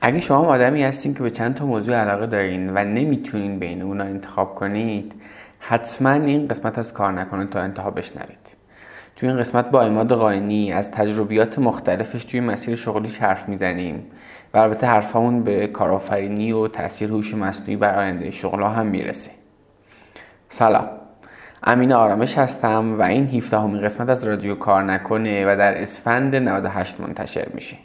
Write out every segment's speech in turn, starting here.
اگه شما آدمی هستین که به چند تا موضوع علاقه دارین و نمی‌تونین بین اونا انتخاب کنید حتما این قسمت از کار نکنه تا انتها بشنوید. توی این قسمت با اماد قاینی از تجربیات مختلفش توی مسیر شغلیش حرف می‌زنیم و البته حرفمون به کارآفرینی و تاثیر هوش مصنوعی بر آینده شغلها هم می‌رسه. سلام. امین آرامش هستم و این 17 همین قسمت از رادیو کار نکنه و در اسفند 98 منتشر میشه.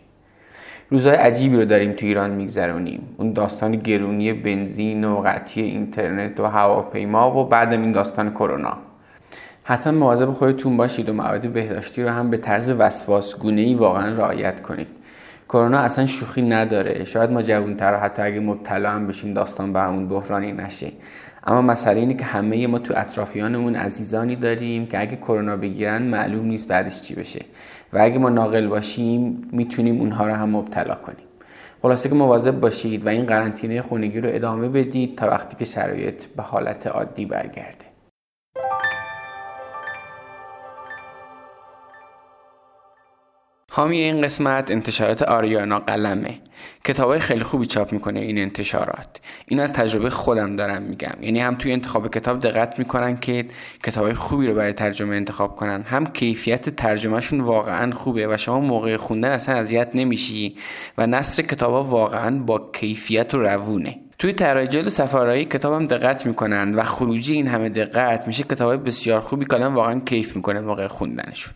روزهای عجیبی رو داریم تو ایران میگذرونیم. اون داستان گرونی بنزین و قطعی اینترنت و هواپیما و بعدم این داستان کرونا. حتما مواظب خودتون باشید و موارد بهداشتی رو هم به طرز وسواس ای واقعا رعایت کنید. کرونا اصلا شوخی نداره. شاید ما جوانتر حتی اگه مبتلا هم بشیم داستان برامون بحرانی نشه. اما مسئله اینه که همه ما تو اطرافیانمون عزیزانی داریم که اگه کرونا بگیرن معلوم نیست بعدش چی بشه. و اگه ما ناقل باشیم می‌تونیم اونها رو هم مبتلا کنیم. خلاصه که مواظب باشید و این قرنطینه خونگی رو ادامه بدید تا وقتی که شرایط به حالت عادی برگرده. حامی این قسمت انتشارات آریانا قلمه کتابای خیلی خوبی چاپ می‌کنه این انتشارات. این از تجربه خودم دارم میگم. یعنی هم توی انتخاب کتاب دقت می‌کنن که کتابای خوبی رو برای ترجمه انتخاب کنن. هم کیفیت ترجمهشون واقعا خوبه و شما موقع خوندن اصلا اذیت نمیشی و نصر کتابا واقعا با کیفیت و روونه. توی طراحی جلد سفارایی کتابم دقت می‌کنن و خروجی این همه دقت میشه کتابای بسیار خوبی که واقعا کیف می‌کنه موقع خوندنشون.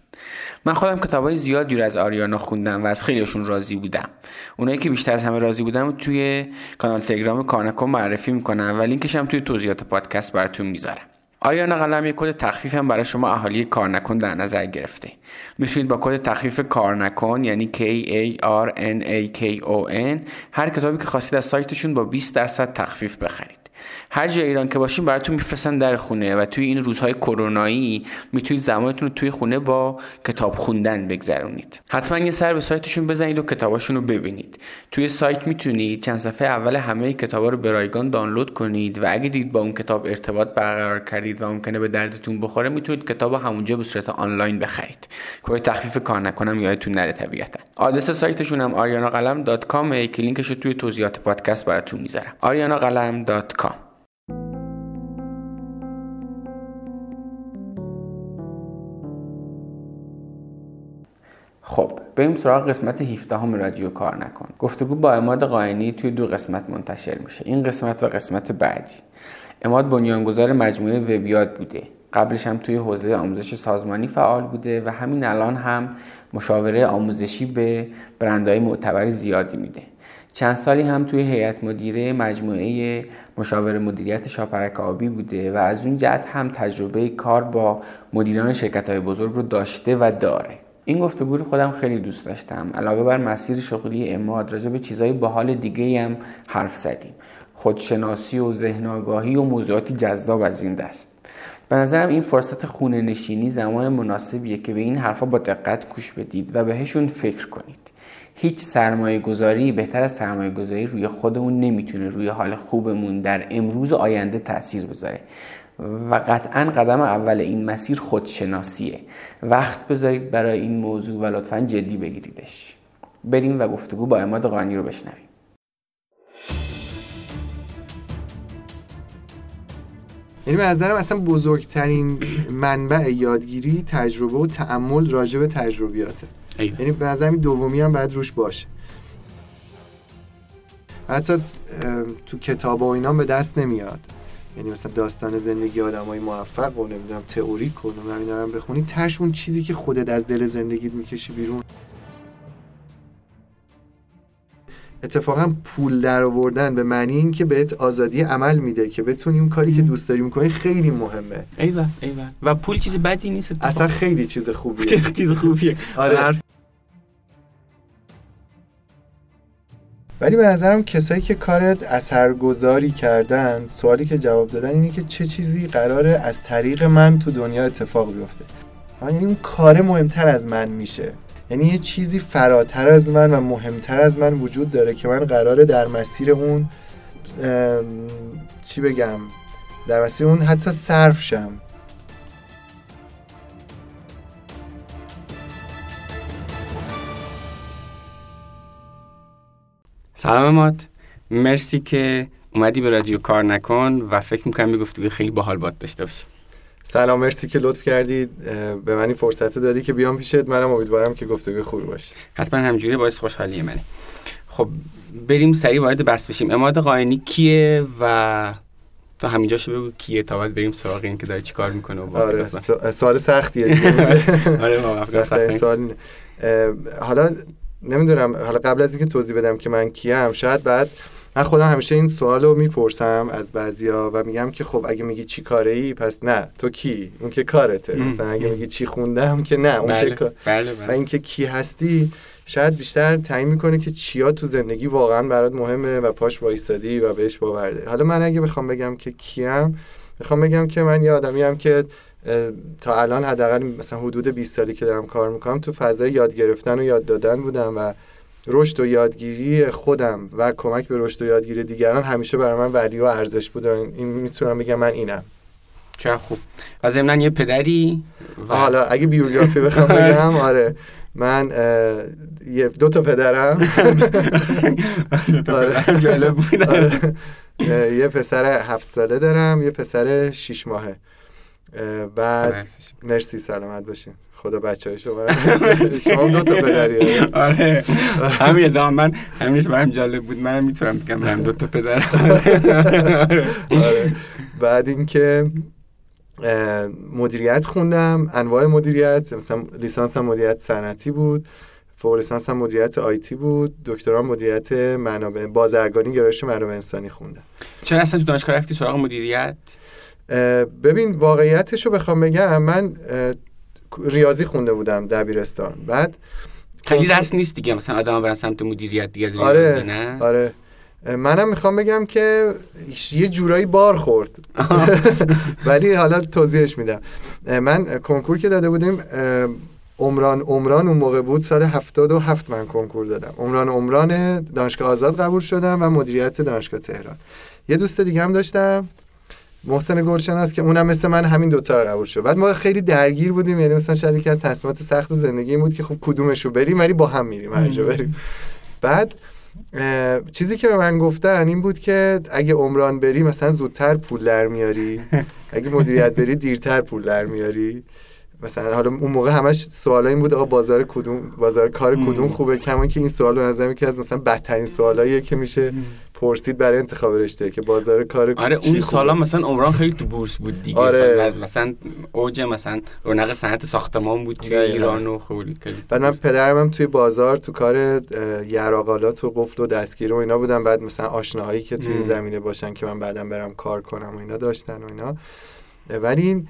من خودم کتابای زیادی رو از آریانا خوندم و از خیلیشون راضی بودم. اونایی که بیشتر از همه راضی بودم توی کانال تلگرام کارنکو معرفی می‌کنم و لینکش هم توی توضیحات پادکست براتون می‌ذارم. آریانا قلم یک کد تخفیف هم برای شما اهالی کار نکن در نظر گرفته. می‌تونید با کد تخفیف کار نکن یعنی K A R N A K O N هر کتابی که خواستید از سایتشون با 20 درصد تخفیف بخرید. هر جای ایران که باشین براتون میفرستن در خونه و توی این روزهای کرونایی می‌تونید زمانتون رو توی خونه با کتاب خوندن بگذرونید. حتما یه سر به سایتشون بزنید و کتاباشون رو ببینید. توی سایت می‌تونید چند صفحه اول همه کتابا رو به رایگان دانلود کنید و اگه دید با اون کتاب ارتباط برقرار کردید و ممکنه به دردتون بخوره می‌تونید کتاب همونجا به صورت آنلاین بخرید. کد تخفیف کار نکنم یادتون نره طبیعتا. آدرس سایتشون هم arianaqalam.com که لینکش رو توی توضیحات پادکست براتون می‌ذارم. arianaqalam.com خب بریم سراغ قسمت 17 هم رادیو کار نکن. گفتگو با اماد قاینی توی دو قسمت منتشر میشه. این قسمت و قسمت بعدی. اماد بنیانگذار مجموعه وبیاد بوده. قبلش هم توی حوزه آموزش سازمانی فعال بوده و همین الان هم مشاوره آموزشی به برندهای معتبر زیادی میده. چند سالی هم توی هیئت مدیره مجموعه مشاور مدیریت شاپرک آبی بوده و از اون جهت هم تجربه کار با مدیران شرکت های بزرگ رو داشته و داره. این گفتگو رو خودم خیلی دوست داشتم. علاوه بر مسیر شغلی اماد راجع به چیزهای باحال دیگه هم حرف زدیم. خودشناسی و ذهن آگاهی و موضوعاتی جذاب از این دست. به نظرم این فرصت خونه نشینی زمان مناسبیه که به این حرفا با دقت گوش بدید و بهشون فکر کنید. هیچ سرمایه گذاری بهتر از سرمایه گذاری روی خودمون نمی‌تونه روی حال خوبمون در امروز و آینده تاثیر بذاره. و قطعا قدم اول این مسیر خودشناسیه. وقت بذارید برای این موضوع و لطفا جدی بگیریدش. بریم و گفتگو با اماد قانی رو بشنویم. یعنی به نظرم اصلا بزرگترین منبع یادگیری تجربه و تعمل راجع به تجربیاته. یعنی به نظرم دومی هم باید روش باشه. حتی تو کتاب و اینا به دست نمیاد. یعنی مثلا داستان زندگی های موفق و نمی‌دونم تئوری کن و رو بخونی تش اون چیزی که خودت از دل زندگیت می‌کشی بیرون. اتفاقا پول در آوردن به معنی اینکه بهت آزادی عمل میده که بتونی اون کاری که دوست داری می‌کنی خیلی مهمه. ایوه ایوه. و پول چیز بدی نیست اصلا خیلی چیز خوبیه. چیز خوبیه. آره. ولی به نظرم کسایی که کارت اثرگذاری کردن سوالی که جواب دادن اینه که چه چیزی قراره از طریق من تو دنیا اتفاق بیفته. یعنی اون کار مهمتر از من میشه. یعنی یه چیزی فراتر از من و مهمتر از من وجود داره که من قراره در مسیر اون چی بگم در مسیر اون حتی صرف شم. سلام مات مرسی که اومدی به رادیو کار نکن و فکر می‌کنم به گفتگوی خیلی باحال باد داشته باشیم. سلام مرسی که لطف کردید به من این فرصت رو دادی که بیام پیشت. منم امیدوارم که گفتگوی خوبی باشه. حتما همجوری باعث خوشحالی منه خب بریم سریع وارد بحث بشیم. اماد قاینی کیه و تا همینجاشو بگو کیه تا بعد بریم سراغ این که داره چیکار می‌کنه و آره سوال سختیه. آره سخت‌ترین سخت. اه، حالا نمی‌دونم حالا قبل از اینکه توضیح بدم که من کیم شاید بعد من خودم همیشه این سوال رو می‌پرسم از بعضیا و میگم که خب اگه میگی چی کاره ای پس نه. تو کی؟ اون که کارته. مثلا اگه میگی چی خوندم که نه. اون که بله. کار- بله و بله اینکه کی هستی شاید بیشتر تعیین می‌کنه که چیا تو زندگی واقعا برات مهمه و پاش وایستادی و بهش باور داری. حالا من اگه بخوام بگم که کیم بخوام بگم که من یه آدمی هم که تا الان حداقل مثلا حدود 20 سالی که دارم کار می‌کنم تو فضای یاد گرفتن و یاد دادن بودم و رشد و یادگیری خودم و کمک به رشد و یادگیری دیگران همیشه برای من ولی و ارزش بوده این می‌تونم بگم من اینم. چه خوب. و ضمن یه پدری و حالا اگه بیوگرافی بخوام بگم آره. من یه دو تا پدرم. آره. جالب بود آره. اه، یه پسر هفت ساله دارم یه پسر شیش ماهه. اه، بعد مرسی. سلامت باشین. خدا بچه های شما. شما دو تا پدری آره. همین ادام من همینش برام جالب بود. من می‌تونم بگم من دو تا پدر. آره. بعد اینکه مدیریت خوندم انواع مدیریت مثلا لیسانس هم مدیریت صنعتی بود فوق لیسانس هم مدیریت آیتی بود دکترا مدیریت منابع بازرگانی گرایش منابع انسانی خوندم. چرا اصلا تو دانشگاه رفتی سراغ مدیریت؟ ببین واقعیتش رو بخوام بگم من ریاضی خونده بودم دبیرستان. بعد خیلی رسم نیست دیگه مثلا آدم برن سمت مدیریت دیگه از آره ریاضی نه؟ آره. منم می‌خوام بگم که یه جورایی بار خورد. ولی حالا توضیحش میدم. من کنکور که داده بودیم عمران عمران اون موقع بود سال 77 من کنکور دادم. عمران عمران دانشگاه آزاد قبول شدم و مدیریت دانشگاه تهران. یه دوست دیگه هم داشتم. محسن گلشناس که اونم مثل من همین دوتا رو قبول شد. بعد ما خیلی درگیر بودیم یعنی مثلا شاید یکی از تصمیمات سخت زندگی بود که خب کدومش رو بریم ولی با هم میریم هر جا بریم. بعد چیزی که به من گفتن این بود که اگه عمران بری مثلا زودتر پول در میاری اگه مدیریت بری دیرتر پول در میاری. مثلا حالا اون موقع همش سوال این بود آقا بازار کدوم بازار کار کدوم. خوبه کما که این سوال به نظر که از مثلا بدترین سوالاییه که میشه پرسید برای انتخاب رشته که بازار کار آره اون. سالا مثلا عمران خیلی تو بورس بود دیگه آره. مثلا, مثلا اوج مثلا رونق صنعت ساختمان بود توی. ایران و خیلی بعد من پدرم هم توی بازار تو کار یراقالات و قفل و دستگیری و اینا بودن بعد مثلا آشناهایی که توی این. زمینه باشن که من بعدم برم کار کنم و اینا داشتن و اینا ولی این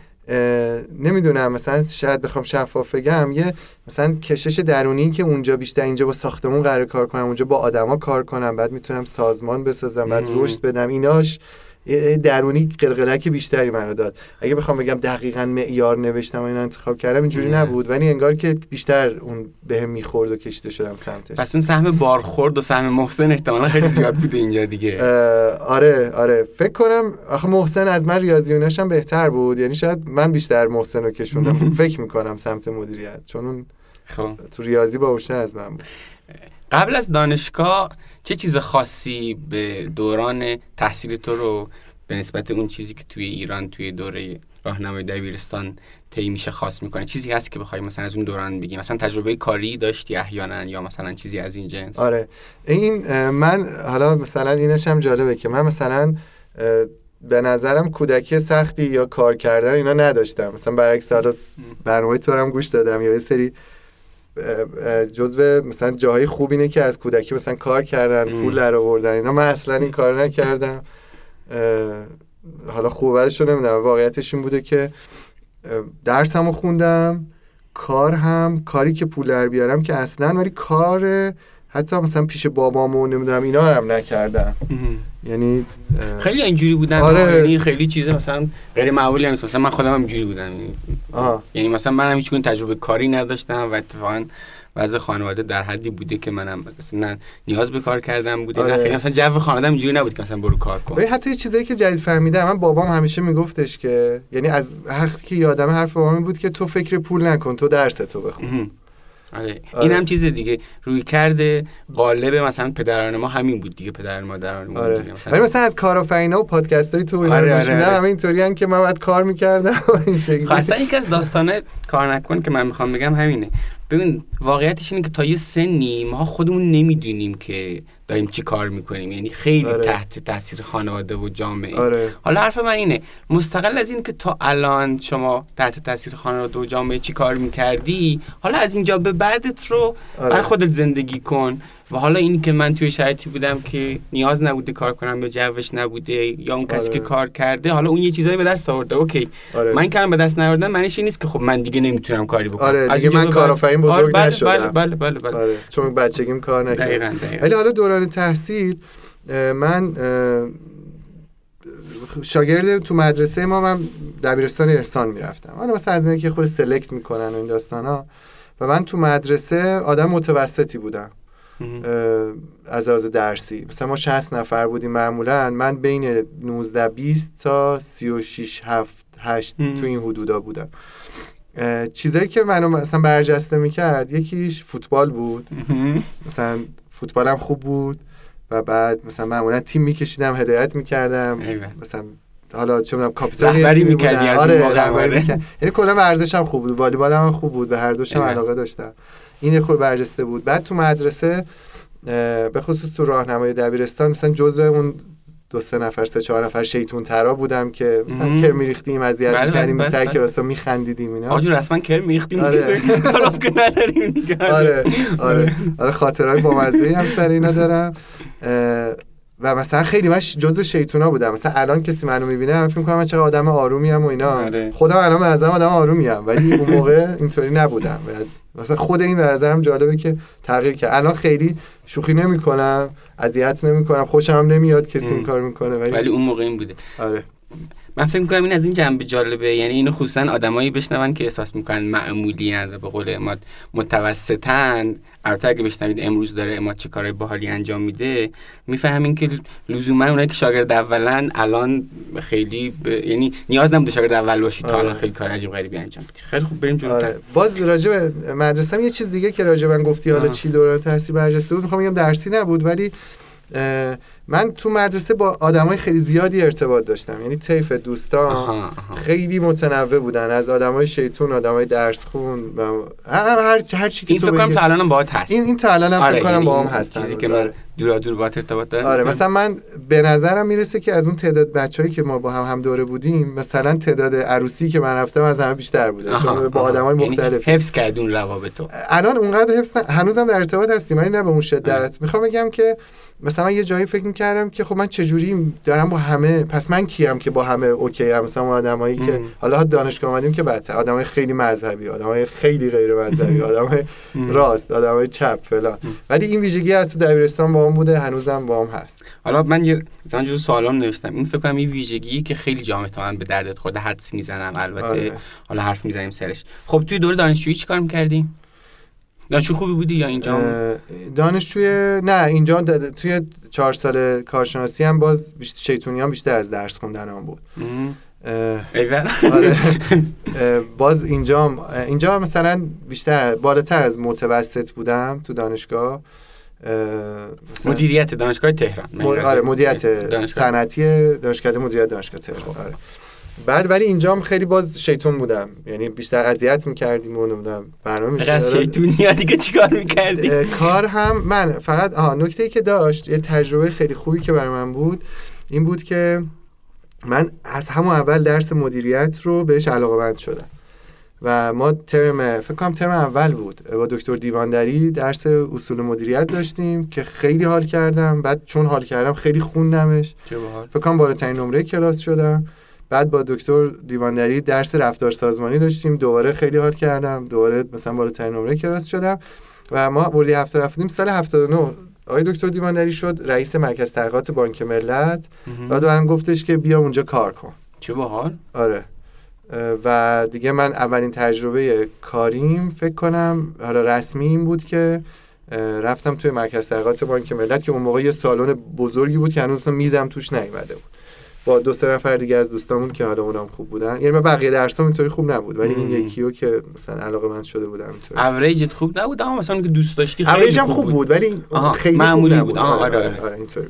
نمی‌دونم مثلا شاید بخوام شفاف بگم یه مثلا کشش درونی که اونجا بیشتر اینجا با ساختمون قرار کار کنم اونجا با آدما کار کنم بعد می‌تونم سازمان بسازم بعد. رشد بدم ایناش درونی قلقلک بیشتری منو داد. اگه بخوام بگم دقیقا معیار نوشتم و اینا انتخاب کردم اینجوری. نبود. ولی انگار که بیشتر اون بهم می‌خورد و کشیده شدم سمتش. پس اون سهم بارخورد و سهم محسن احتمالا خیلی زیاد بوده اینجا دیگه. آره آره. فکر کنم آخه محسن از من ریاضیونش هم بهتر بود. یعنی شاید من بیشتر محسن رو کشوندم. فکر می‌کنم سمت مدیریت. چون اون خب. تو ریاضی باهوشتر از من بود. قبل از دانشگاه چه چیز خاصی به دوران تحصیل تو رو به نسبت اون چیزی که توی ایران توی دوره راهنمای دبیرستان طی میشه خاص می‌کنه چیزی هست که بخوای مثلا از اون دوران بگی؟ مثلا تجربه کاری داشتی احیانا یا مثلا چیزی از این جنس؟ آره. این من حالا مثلا اینش هم جالبه که من مثلا به نظرم کودکی سختی یا کار کردن اینا نداشتم. مثلا برعکس حالا برنامه تو هم گوش دادم یا یه سری جزو مثلا جاهای خوب اینه که از کودکی مثلا کار کردن ام. پول در آوردن اینا من اصلا این کار نکردم حالا خوبش رو نمی‌دونم واقعیتش این بوده که اه، درسمو خوندم کار هم کاری که پول در بیارم که اصلا ولی کار حتی مثلا پیش بابامو نمی‌دونم اینا هم نکردم. یعنی خیلی اینجوری بودن آره. آره. یعنی خیلی چیز مثلا غیر معمولی هم نیست مثلا من خودم هم اینجوری بودم یعنی- آها. یعنی مثلا منم هیچ گونه تجربه کاری نداشتم و اتفاقا وضع خانواده در حدی بوده که منم مثلا نه نیاز به کار کردن بوده آره. نه خیلی مثلا جو خانواده اینجوری نبود که مثلا برو کار کن ولی حتی چیزایی که جدید فهمیدم من بابام همیشه میگفتش که یعنی از وقتی که یادم حرف بابام بود که تو فکر پول نکن تو درس تو بخون. آره. آره. این هم چیز دیگه روی کرده غالب مثلا پدران ما همین بود دیگه پدر مادران ما آره دیگه ولی مثلا از کارآفرینا و پادکست های تو اینا آره، آره، آره. همه اینطوری که من باید کار می‌کردم این شکلی اصلا یکی از داستانه کار نکن که من می‌خوام بگم همینه ببین واقعیتش اینه که تا یه سنی ما خودمون نمی‌دونیم که داریم چی کار می‌کنیم یعنی خیلی آره. تحت تاثیر خانواده و جامعه آره حالا حرف من اینه مستقل از این که تا الان شما تحت تاثیر خانواده و جامعه چی کار می‌کردی حالا از اینجا به بعدت رو آره. برای خودت زندگی کن و حالا اینی که من توی شرایطی بودم که نیاز نبوده کار کنم یا جوش نبوده یا اون کسی آره. که کار کرده حالا اون یه چیزایی به دست آورده اوکی. آره. من کارم به دست نیاوردن معنیش این نیست که خب من دیگه نمی‌تونم کاری بکنم. آره، از دیگه من کارآفرین بزرگ آره، بله، نشدم. بله بله بله بله. آره. چون بچگیم کار نکردم ولی حالا دوران تحصیل من شاگرد تو مدرسه ما من دبیرستان احسان می‌رفتم. حالا مثلا از اینکه خود سلکت می‌کنن و این داستان ها و من تو مدرسه آدم متوسطی بودم. از لحاظ درسی مثلا ما 60 نفر بودیم معمولا من بین 19 20 تا 36 7 8 مم. تو این حدودا بودم چیزایی که منو مثلا برجسته می‌کرد یکیش فوتبال بود. مثلا فوتبالم خوب بود و بعد مثلا معمولا تیم میکشیدم هدایت می‌کردم. مثلا حالا چه می‌دونم کاپیتان رهبری می‌کردی. از اون آره رهبری آره. یعنی کلا ورزشم خوب بود والیبالم هم خوب بود به هر دوشم. علاقه داشتم این خورده برجسته بود بعد تو مدرسه به خصوص تو راهنمای دبیرستان مثلا جزء اون دو سه نفر سه چهار نفر شیطون ترا بودم که مثلا. کر میریختیم اذیت بله، می‌کردیم بله، سر بله. کلاسا میخندیدیم اینا آجو رسما کرم میختیم آره. خراب که نداریم آره آره آره خاطرهای بامزه هم سر اینا دارم و مثلا خیلی من جزء شیطونا بودم. مثلا الان کسی منو می‌بینه من فکر می‌کنم من چقدر آدم آرومی ام و اینا. آره. خودم الان به نظرم آدم آرومی ام ولی اون موقع اینطوری نبودم. مثلا خود این به نظرم جالبه که تغییر کرد. الان خیلی شوخی نمی‌کنم اذیت نمی‌کنم خوشم نمیاد کسی این. کار می‌کنه ولی, ولی اون موقع این بوده. آره. من فکر می‌کنم این از این جنبه جالبه یعنی اینو خصوصا آدمایی بشنون که احساس می‌کنن معمولی و به قول اماد متوسطن البته اگه بشنوید امروز داره اماد چه کارهای باحالی انجام میده می‌فهمین که لزوما اونایی که شاگرد اولن الان خیلی ب... یعنی نیاز نبوده شاگرد اول باشی تا آره. الان خیلی کار عجیب غریبی انجام بدی خیلی خوب بریم جلوتر آره. باز راجع به مدرسه یه چیز دیگه که راجع من گفتی حالا. چی دوران تحصیل برجسته بود می‌خوام بگم درسی نبود ولی من تو مدرسه با آدمای خیلی زیادی ارتباط داشتم یعنی طیف دوستان آها آها خیلی متنوع بودن از آدمای شیطون آدمای درس خون هر هر, چی که این تو فکر کنم. تا الانم باهات هست این این تا الان هم آره، فکر کنم یعنی با هم هستن چیزی. که من. دورا دور باهات ارتباط دارم آره. مثلا من به نظرم می‌رسه که از اون تعداد بچههایی که ما با هم هم دوره بودیم مثلا تعداد عروسی که من رفتم از همه بیشتر بوده چون با. آدمای یعنی مختلف حفظ کرد اون روابطو الان اونقدر حفظ هنوزم در ارتباط هستیم ولی نه به اون شدت می‌خوام بگم که مثلا من یه جایی فکر می‌کردم که خب من چجوری دارم با همه پس من کیم که با همه اوکی هم؟ مثلا آدمایی که. حالا دانشگاه اومدیم که بدتر. آدمای خیلی مذهبی آدمای خیلی غیر مذهبی آدمای راست آدمای چپ فلان. ولی این ویژگی از تو دبیرستان با هم بوده هنوزم با هم هست. حالا من یه مثلا جزو سوالام نوشتم. این فکر کنم یه ویژگی که خیلی جامعه من به دردت خورده حدس می‌زنم البته آره. حالا حرف می‌زنیم سرش. خب توی دوره دانشجویی چیکار می‌کردی؟ دانشجو خوبی بودی یا اینجا؟ دانشجوی نه اینجا د- توی چهار سال کارشناسی هم باز بیشتر شیطونی هم بیشتر از درس خوندن هم بود. آره. باز اینجا اینجا مثلا بیشتر بالاتر از متوسط بودم تو دانشگاه. مدیریت دانشگاه تهران آره مدیریت دانشگاه. صنعتی دانشکده مدیریت دانشگاه تهران آره. بعد ولی اینجا هم خیلی باز شیطون بودم. یعنی بیشتر اذیت می‌کردیم و نمی‌دونم برنامه غیر از می‌شد. شیطونی دیگه چیکار می‌کردی؟ کار هم من فقط آها نکته ای که داشت یه تجربه خیلی خوبی که برای من بود این بود که من از همون اول درس مدیریت رو بهش علاقه شدم. و ما ترم فکر کنم ترم اول بود. با دکتر دیواندری درس اصول مدیریت داشتیم که خیلی حال کردم. بعد چون حال کردم خیلی خوندمش. چه باحال. فکر کنم بالاترین نمره کلاس شدم. بعد با دکتر دیواندری درس رفتار سازمانی داشتیم. دوباره خیلی حال کردم. دوباره مثلا بالاترین نمره کلاس شدم. و ما وردی هفته رفتیم سال 79 آقای دکتر دیواندری شد رئیس مرکز تحقیقات بانک ملت. بعد من گفتش که بیا اونجا کار کن. چه باحال؟ آره. و دیگه من اولین تجربه کاریم فکر کنم حالا رسمی این بود که رفتم توی مرکز تحقیقات بانک ملت که اون موقع یه سالن بزرگی بود که هنوز میزم توش نیومده بود. با دو سه نفر دیگه از دوستامون که حالا اونام خوب بودن یعنی من بقیه درسام اینطوری خوب نبود ولی این. یکیو که مثلا علاقه من شده بودم اینطوری اوریجت خوب نبود اما مثلا که دوست داشتی خیلی خوب, خوب بود. بود ولی خیلی معمولی خوب بود. نبود آها، آره آره، آره آره. آره اینطوری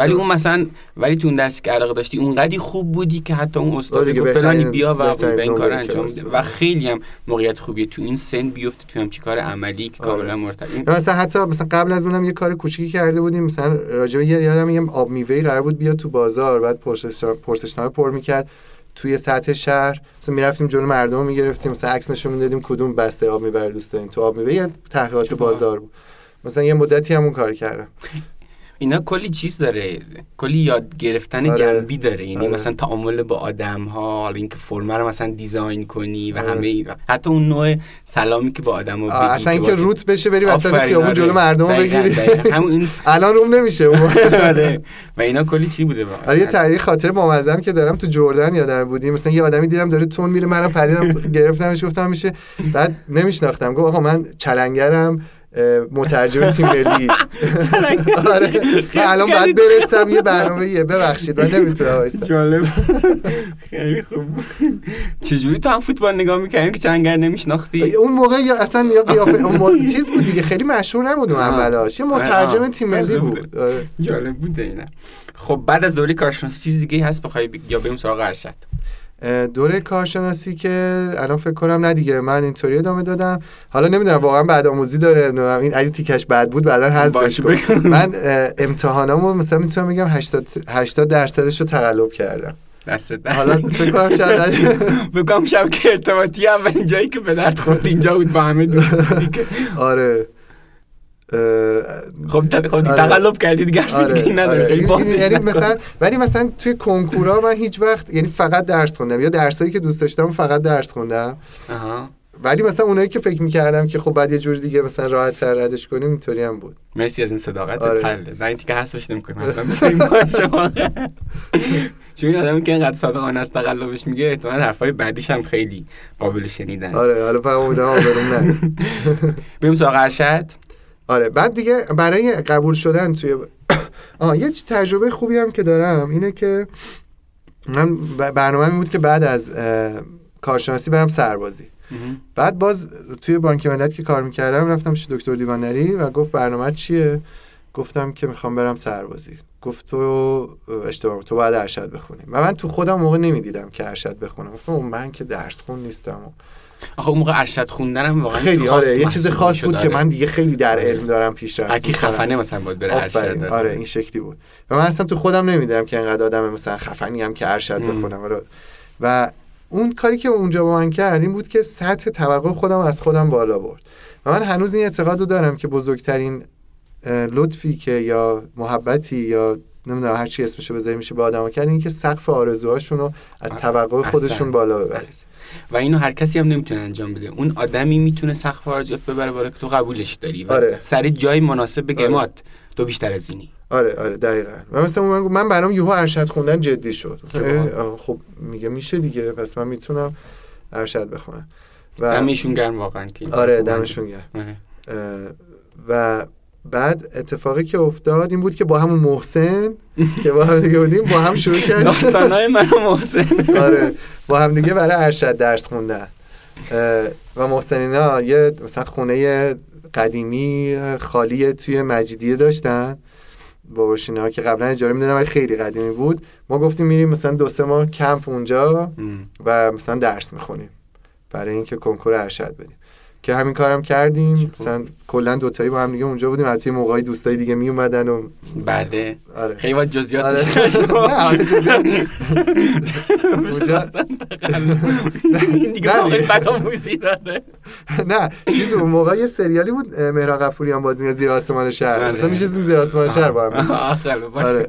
ولی اون مثلا ولی تو اون درسی که علاقه داشتی اونقدی خوب بودی که حتی اون استاد آره گفت فلانی بیا و به این کار انجام بده. و خیلی هم موقعیت خوبیه تو این سن بیفته تو هم کار عملی که آره. کاملا مرتبط یا مثلا حتی مثلا قبل از اونم یه کار کوچیکی کرده بودیم. مثلا راجع به یه یادم یه آب میوه‌ای قرار بود بیاد تو بازار. بعد پرسش پرسشنامه پر می‌کرد. توی سطح شهر مثلا می‌رفتیم جلو مردم رو می‌گرفتیم. مثلا عکس نشون می‌دادیم کدوم بسته آب میوه رو دوست دارین. تو آب میوه یه تحقیقات بازار بود. مثلا یه مدتی همون کار کردم. اینا کلی چیز داره کلی یاد گرفتن آره. جنبی داره یعنی آره. مثلا تعامل با آدم ها حالا اینکه فرم رو مثلا دیزاین کنی و آره. همه این حتی اون نوع سلامی که با آدم ها بگی اصلا که اینکه روت بشه بری وسط خیابون آره. جلو مردم رو بگیری. همون الان روم نمیشه آره. و اینا کلی چی بوده آره یه تغییر خاطر بامزم که دارم تو جردن یادم بودیم مثلا یه آدمی دیدم داره تون میره منم پریدم گرفتمش گفتم میشه بعد نمیشناختم گفت آقا من چلنگرم مترجم تیم ملی. آره. الان باید برسم یه برنامه یه ببخشید من نمی‌تونم جالب. خیلی خوب. چجوری تو هم فوتبال نگاه می‌کردیم که چنگر نمیشناختی؟ اون موقع یا اصلا یا قیافه اون چیز بود دیگه خیلی مشهور نبود اون. اولاش یه مترجم. تیم ملی بود. آره. جالب بوده اینا. خب بعد از دوره کارشناسی چیز دیگه هست بخوای یا بریم سراغ ارشد؟ دوره کارشناسی که الان فکر کنم نه دیگه من اینطوری ادامه دادم. حالا نمی‌دونم واقعا بعد آموزی داره. نمی‌دونم این اگه تیکش بد بود بعدا حذفش باشه، کن بگو. من امتحانامو مثلا می‌تونم بگم 80 80 درصدش رو تقلب کردم. دست در حالا فکر کنم شاید بکنم شب که ارتباطی اولین جایی که به درد خورد اینجا بود با همه دوست بودی که. آره. خب تا- خب آره. تقلب کردی دیگه آره دیگه نداره آره. خیلی این- بازش یعنی نکن. مثلا ولی مثلا توی کنکورا من هیچ وقت یعنی فقط درس خوندم یا درسایی که دوست داشتم فقط درس خوندم. ولی مثلا اونایی که فکر می‌کردم که خب بعد یه جور دیگه مثلا راحت تر ردش کنیم اینطوری هم بود مرسی از این صداقت آره. حله نه این تیکه حذفش نمی‌کنیم باشه واقعا. چون این آدمی که اینقدر صادقانه است تقلبش میگه احتمال حرفای بعدیش هم خیلی قابل شنیدن آره حالا فقط امیدوارم آبروم نه بریم سراغ ارشد آره بعد دیگه برای قبول شدن توی آه یه تجربه خوبی هم که دارم اینه که من برنامه این بود که بعد از کارشناسی برم سربازی. بعد باز توی بانک ملت که کار می‌کردم رفتم پیش دکتر دیوانری و گفت برنامه چیه؟ گفتم که می‌خوام برم سربازی. گفت تو اه، اشتباه تو باید ارشد بخونی. و من تو خودم موقع نمی‌دیدم که ارشد بخونم. گفتم من که درس خون نیستم. آخه اون موقع ارشد خوندن هم واقعا خیلی آره یه چیز خاص بود که آره. من دیگه خیلی در علم دارم پیشرفت هرکی می‌کنم. خفنه مثلا باید بره ارشد آره این شکلی بود و من اصلا تو خودم نمی‌دیدم که انقدر آدم مثلا خفنی هم که ارشد. بخونم آره. و اون کاری که اونجا با من کرد این بود که سطح توقع خودم از خودم بالا برد و من هنوز این اعتقاد رو دارم که بزرگترین لطفی که یا محبتی یا نمی‌دونم هر چی اسمشو بذاری میشه به آدم کرد این که سقف آرزوهاشون رو از. توقع خودشون. بالا ببره و اینو هر کسی هم نمی‌تونه انجام بده. اون آدمی می‌تونه سقف آرزوت ببره بالا که تو قبولش داری و آره. سر جای مناسب بگه آره. اماد تو بیشتر از اینی. آره آره دقیقا. و مثلا من, من برام یهو ارشد خوندن جدی شد. خب میگه میشه دیگه پس من می‌تونم ارشد بخونم. و دمشون گرم واقعا که آره دمشون گرم. آره. و بعد اتفاقی که افتاد این بود که با همون محسن که با هم دیگه بودیم با هم شروع کردیم. داستانای من و محسن. آره با هم دیگه برای ارشد درس خوندن. و محسنینا یه مثلا خونه قدیمی خالی توی مجیدیه داشتن. باباشینا ها که قبلا اجاره می‌دادن ولی خیلی قدیمی بود. ما گفتیم میریم مثلا دو سه ماه کمپ اونجا. و مثلا درس می‌خونیم. برای اینکه کنکور ارشد بدیم. که همین کارم کردیم. مثلا کلا دوتایی با هم دیگه اونجا بودیم. حتی موقعی دوستای دیگه می اومدن و بعده آره. خیلی باید جزئیات آره. شد. نه، آره، چیز اون موقع یه سریالی بود مهران غفوریان بازی می‌کرد، زیر آسمان شهر. آره. مثلا میشستیم زیر آسمان شهر با هم.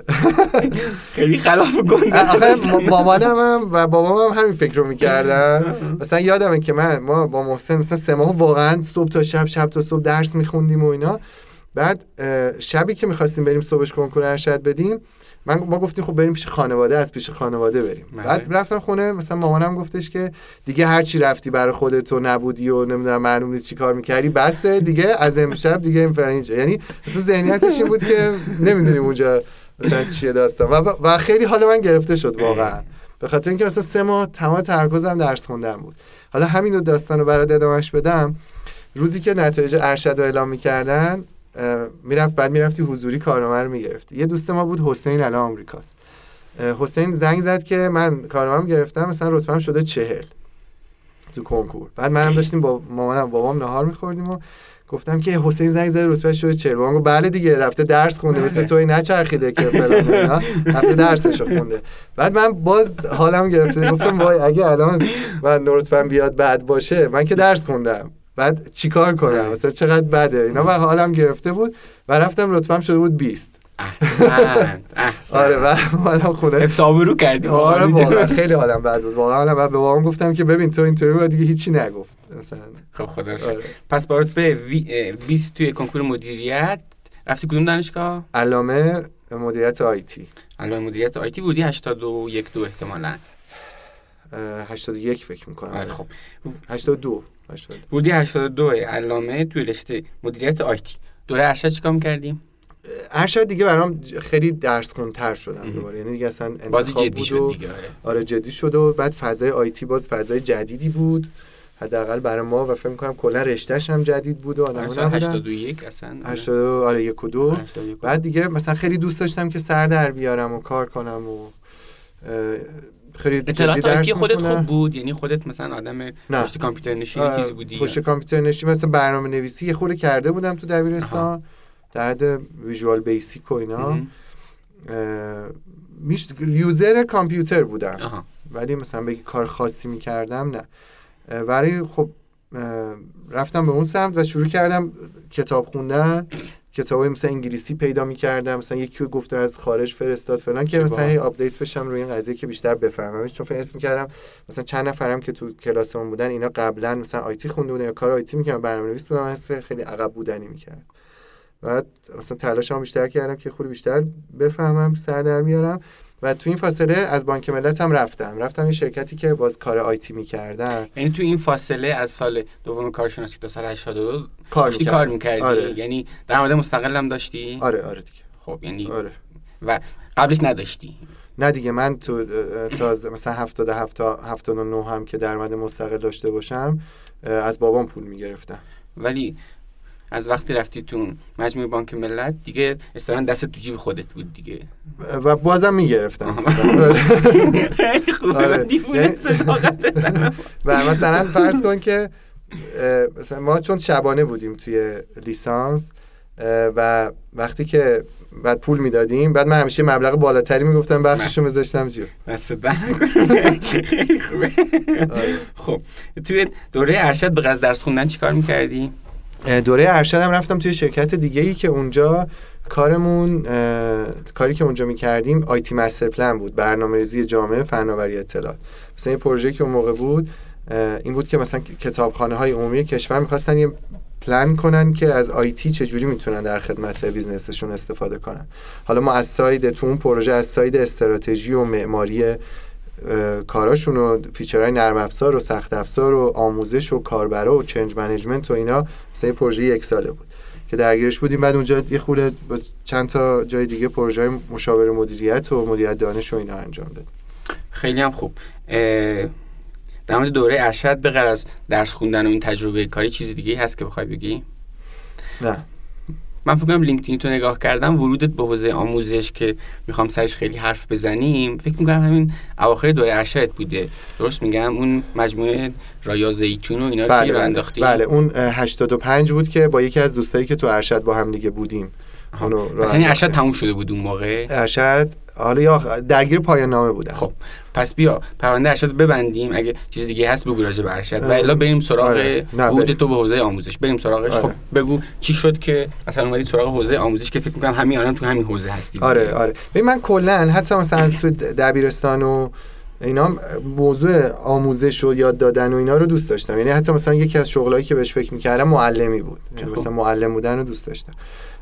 خیلی خلاف گنده آخه مامانم هم و بابام هم همین فکر رو می‌کردن مثلا یادمه که من ما با محسن مثلا سه ماه واقعا صبح تا شب شب تا صبح درس میخوندیم و اینا. بعد شبی که می‌خواستیم بریم صبحش کنکور ارشد بدیم من ما گفتیم خب بریم پیش خانواده از پیش خانواده بریم. بله. بعد رفتم خونه مثلا مامانم گفتش که دیگه هر چی رفتی برای خودت و نبودی و نمی‌دونم معلوم نیست چی کار می‌کردی بسه دیگه از امشب دیگه این فرنیچ یعنی مثلا ذهنیتش این بود که نمی‌دونیم اونجا مثلا چیه داستان. و, و خیلی حال من گرفته شد واقعا. به خاطر اینکه مثلا سه ماه تمام تمرکزم درس خوندن بود. حالا همین دو داستان رو برات ادامهش بدم. روزی که نتایج ارشد رو اعلام می‌کردن می‌رفت بعد می‌رفتی حضوری کارنامه رو می‌گرفتی. یه دوست ما بود حسین الان آمریکاست. حسین زنگ زد که من کارنامه گرفتم مثلا رتبهم شده چهل تو کنکور. بعد منم داشتیم با مامانم بابام نهار میخوردیم و گفتم که حسین زنگ زد رتبه شده 40 بابام بله دیگه رفته درس خونده بله. مثل توی نچرخیده که فلان رفته درسشو خونده. بعد من باز حالم گرفته گفتم وای اگه الان من رتبم بیاد بعد باشه من که درس خوندم. بعد چیکار کنم؟ مثلا چقدر بده؟ اینا و حالم گرفته بود و رفتم رتبم شده بود 20 احسن احسن آره و حالا خونه حساب رو کردی آره واقعا خیلی حالم بد بود واقعا بعد به بابام گفتم که ببین تو اینطوری بود دیگه هیچی نگفت مثلا خب خدا آره. پس برات به 20 توی کنکور مدیریت رفتی کدوم دانشگاه؟ علامه مدیریت آیتی علامه مدیریت آیتی بودی؟ 81 دو احتمالاً. 81 فکر می‌کنم. آره خب. 82 بودی 82 علامه توی رشته مدیریت آیتی دوره ارشد چیکار کردیم ارشد دیگه برام خیلی درس کنتر شدم دوباره. یعنی دیگه اصلا بازی جدی شد دیگه آره. آره جدی شد و بعد فضای آیتی باز فضای جدیدی بود. حداقل برای ما و فکر می‌کنم کلا رشتهش هم جدید بود و آدم‌ها 81 اصلا 80 آره یک و دو. بعد دیگه مثلا خیلی دوست داشتم که سر در بیارم و کار کنم و خیلی اطلاعات IT خودت خوب بود؟ یعنی خودت مثلا آدم پشت کامپیوتر نشین چیزی بودی پشت کامپیوتر نشین مثلا برنامه نویسی یه خورده کرده بودم تو دبیرستان. در حد Visual Basic و اینا. user کامپیوتر بودم. ولی مثلا بگی کار خاصی می‌کردم نه. ولی خب رفتم به اون سمت و شروع کردم کتاب خوندن. کتابای مثلا انگلیسی پیدا می‌کردم. مثلا یکی گفته از خارج فرستاد فلان که مثلا هی update بشم روی این قضیه که بیشتر بفهمم چون فکر اسم کردم مثلا چند نفرم که تو کلاسمون بودن اینا قبلا مثلا آیتی خونده بودن یا کار آیتی می‌کردن برنامه‌نویس بودن خیلی عقب بودنی می‌کردم. بعد مثلا تلاشم بیشتر کردم که خود بیشتر بفهمم سر در میارم و تو این فاصله از بانک ملت هم رفتم. رفتم یه شرکتی که باز کار آیتی می‌کردن. یعنی تو این فاصله از سال دوم کارشناسی تا سال 82 کار داشتی کار می‌کردی؟ آره. یعنی درآمد مستقل هم داشتی؟ آره آره دیگه. خب یعنی آره. و قبلش نداشتی؟ نه دیگه من تو تا مثلا 77 تا 79 هم که درآمد مستقل داشته باشم از بابام پول می‌گرفتم. ولی از وقتی رفتی تو مجموعه بانک ملت دیگه اصطلاحا دست تو جیب خودت بود دیگه. و بازم می‌گرفتم. آره. یعنی و مثلا فرض کن که مثلا ما چون شبانه بودیم توی لیسانس و وقتی که بعد پول می‌دادیم بعد من همیشه مبلغ بالاتری می‌گفتم بخششو میذاشتم جو خیلی خوبه. آره. خب توی دوره ارشد به قصد درس خوندن چیکار می‌کردی؟ دوره ارشد هم رفتم توی شرکت دیگه ای که اونجا کارمون کاری که اونجا می‌کردیم آیتی مستر پلان بود برنامه ریزی جامعه فناوری اطلاعات. مثلا یه پروژه که اون موقع بود این بود که مثلا کتابخانه های عمومی کشور می‌خواستن یه پلان کنن که از IT چجوری می‌تونن در خدمت business شون استفاده کنن. حالا ما از side تو اون پروژه از side استراتژی و معماری کاراشون و feature های نرم افزار و سخت افزار و آموزش و کاربرا و change management و اینا مثلا پروژه یک ساله بود که درگیرش بودیم. بعد اونجا یه خورده با چند تا جای دیگه پروژه مشاور مدیریت و مدیریت دانش و اینا انجام داد خیلی هم خوب. در مورد دوره ارشد به از درس خوندن و این تجربه کاری چیزی دیگه هست که بخوای بگی؟ نه. من فکر کنم لینکدین تو نگاه کردم ورودت به حوزه آموزش که می‌خوام سرش خیلی حرف بزنیم فکر می‌کنم همین اواخر دوره ارشد بوده. درست میگم؟ اون مجموعه رایا زیتون و اینا رو بله, بله, انداختی بله اون 85 بود که با یکی از دوستایی که تو ارشد با هم دیگه بودیم. مثلا ارشد تموم شده بود اون موقع؟ ارشد حالا یا درگیر پایان نامه بودن. خب پس بیا پرونده ارشد ببندیم. اگه چیز دیگه هست بگو راجع به ارشد. و الا بریم سراغ آره. بود تو به حوزه آموزش. بریم سراغش. آره. خب بگو چی شد که مثلا اومدی سراغ حوزه آموزش که فکر می‌کنم همین الان تو همین حوزه هستی آره آره. ببین من کلا حتی مثلا تو دبیرستان و اینا موضوع آموزش و یاد دادن و اینا رو دوست داشتم. یعنی حتی مثلا یکی از شغلایی که بهش فکر می‌کردم معلمی بود. یعنی خب. مثلا معلم بودن رو دوست داشتم.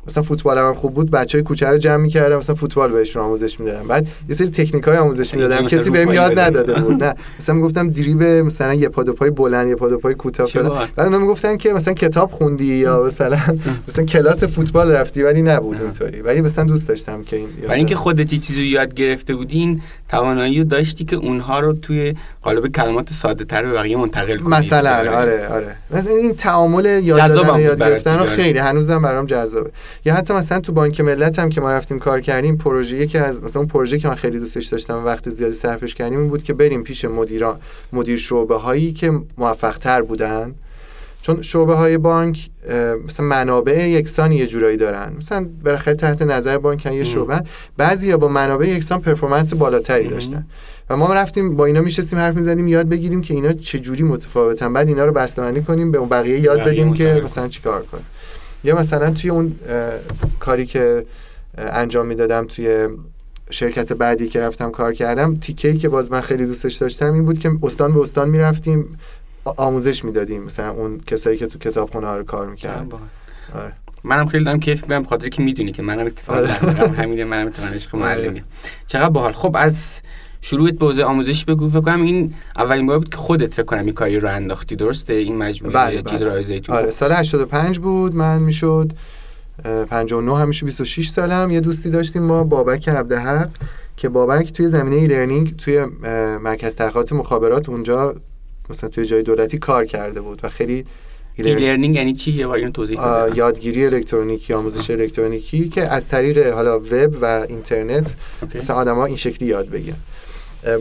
مثلا فوتبال هم خوب بود بچهای کوچه رو جمع می‌کردم مثلا فوتبال بهشون آموزش می‌دادم بعد یه سری تکنیکای آموزش می‌دادم کسی بهم یاد. نداده بود نه. مثلا می‌گفتم دریب مثلا یه پا دو پای بلند یه پا دو پای کوتاه فلان. بعد اونا می‌گفتن که مثلا کتاب خوندی یا مثلا مثلا کلاس فوتبال رفتی ولی نبود اونطوری ولی مثلا دوست داشتم که این برای اینکه خودت چیزی یاد گرفته بودین توانایی رو داشتی که اونها رو توی قالب کلمات ساده تر به بقیه منتقل کنی. مثلا آره آره. مثلا این تعامل یاد دادن یاد گرفتن رو. خیلی هنوزم برام جذابه. یا حتی مثلا تو بانک ملت هم که ما رفتیم کار کردیم پروژه یکی از مثلا اون پروژه که من خیلی دوستش داشتم و وقت زیادی صرفش کردیم این بود که بریم پیش مدیران مدیر شعبه هایی که موفق تر بودن. چون شعبه های بانک مثلا منابع یکسانی یه جورایی دارن. مثلا بالاخره تحت نظر بانک یه شعبه. بعضیا با منابع یکسان پرفورمنس بالاتری داشتن. و ما رفتیم با اینا میشستیم حرف می‌زدیم یاد بگیریم که اینا چه جوری متفاوتن. بعد اینا رو بسته‌بندی کنیم به اون بقیه یاد بدیم که مثلا چیکار کنیم یا مثلا توی اون کاری که انجام می‌دادم توی شرکت بعدی که رفتم کار کردم تیکه‌ای که باز من خیلی دوستش داشتم این بود که استان به استان می‌رفتیم. آموزش می‌دادیم مثلا اون کسایی که تو کتابخونه ها رو کار می‌کردن. آره. منم خیلی دارم کیف می‌کنم خاطر که می‌دونی که منم اتفاقا آره. دارم. همین منم اتفاقا عشق معلمی چقدر باحال. خب از شروعت به حوزه آموزش بگو. فکر کنم این اولین بار بود که خودت فکر کنم این کاری رو انداختی درسته؟ این مجموعه بله، چیز بله. زیتون آره سال 85 بود من می‌شد اه، 59 هم میشه 26 سالم. یه دوستی داشتیم ما بابک عبدحق که بابک توی زمینه e-learning توی مرکز تحقیقات مخابرات اونجا مثلا توی جای دولتی کار کرده بود و خیلی learning- یعنی چی؟ یه بار توضیح بده. یادگیری الکترونیکی آموزش الکترونیکی که از طریق حالا وب و اینترنت okay. مثلا آدما این شکلی یاد بگیرن.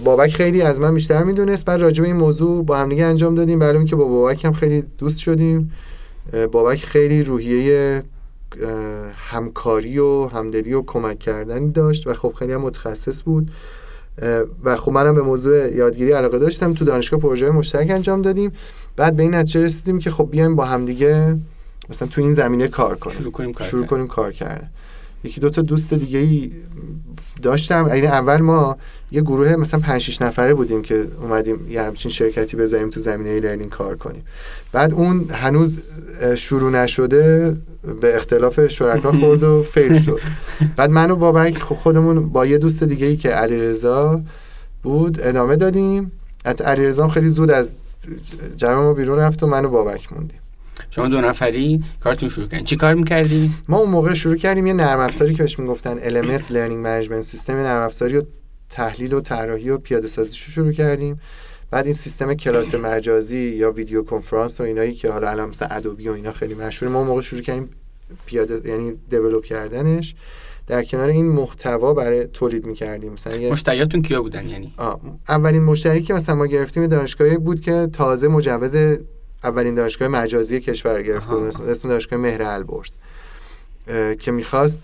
بابک خیلی از من بیشتر می‌دونست. بعد راجع به این موضوع با هم دیگه انجام دادیم. برای اینکه با بابک هم خیلی دوست شدیم. بابک خیلی روحیه همکاری و همدلی و کمک کردنی داشت و خب خیلی هم متخصص بود. و خب منم به موضوع یادگیری علاقه داشتم. تو دانشگاه پروژه مشترک انجام دادیم. بعد به این نتیجه رسیدیم که خب بیایم با همدیگه مثلا تو این زمینه کار کنیم. شروع کنیم کار شروع. کنیم کار کردن. یکی دو تا دوست دیگه ای داشتم. این اول ما یه گروه مثلا 5 6 نفره بودیم که اومدیم یه همچین شرکتی بزنیم تو زمینه لرنینگ کار کنیم. بعد اون هنوز شروع نشده به اختلاف شرکا خورد و فیل شد. بعد من و بابک خودمون با یه دوست دیگه ای که علیرضا بود ادامه دادیم. حتی علیرضا خیلی زود از جمع ما بیرون رفت و من و بابک موندیم. شما دو نفری کارتون شروع کردین. چی کار می‌کردی؟ ما اون موقع شروع کردیم یه نرم افزاری که بهش می‌گفتن LMS Learning Management System یه نرم افزاری و تحلیل و طراحی و پیاده سازیش رو شروع کردیم. بعد این سیستم کلاس مجازی یا ویدیو کنفرانس و اینایی که حالا الان مثل ادوبی و اینا خیلی مشهوره ما اون موقع شروع کردیم پیاده یعنی دیولپ کردنش. در کنار این محتوا برای تولید می‌کردیم. مثلا مشتریاتون کیا بودن یعنی؟ آه، اولین مشتری که مثلا ما گرفتیم دانشگاهی بود که تازه مجوز اولین دانشگاه مجازی کشور گرفته بود. اسم دانشگاه مهر البرز. که می‌خواست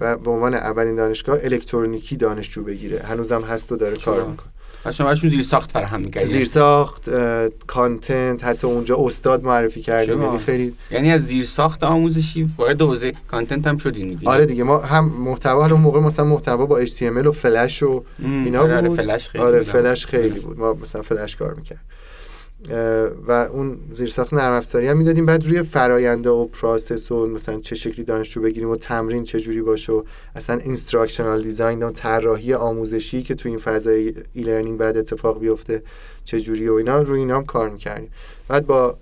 به عنوان اولین دانشگاه الکترونیکی دانشجو بگیره. هنوزم هست و داره کار چرا؟ می‌کنه. شما براشون زیر ساخت فراهم می‌کردین زیر ساخت content حتی اونجا استاد معرفی کردیم. چرا؟ یعنی خیلی یعنی از زیر ساخت آموزشی وارد حوزه content هم شدین دیگه. آره دیگه. ما هم محتوا رو اون موقع مثلا محتوا با HTML و فلش و اینا آره، آره، بود. فلش خیلی آره. فلش خیلی بود. ما مثلا فلش کار می‌کرد و اون زیرساخت نرم افزاری هم می‌دادیم. بعد روی فراینده و process و مثلا چه شکلی دانشجو بگیریم و تمرین چه جوری باشه و اصلا instructional design و طراحی آموزشی که تو این فضای e-learning بعد اتفاق بیفته چه جوری و اینا روی اینا هم کار می‌کردیم. بعد با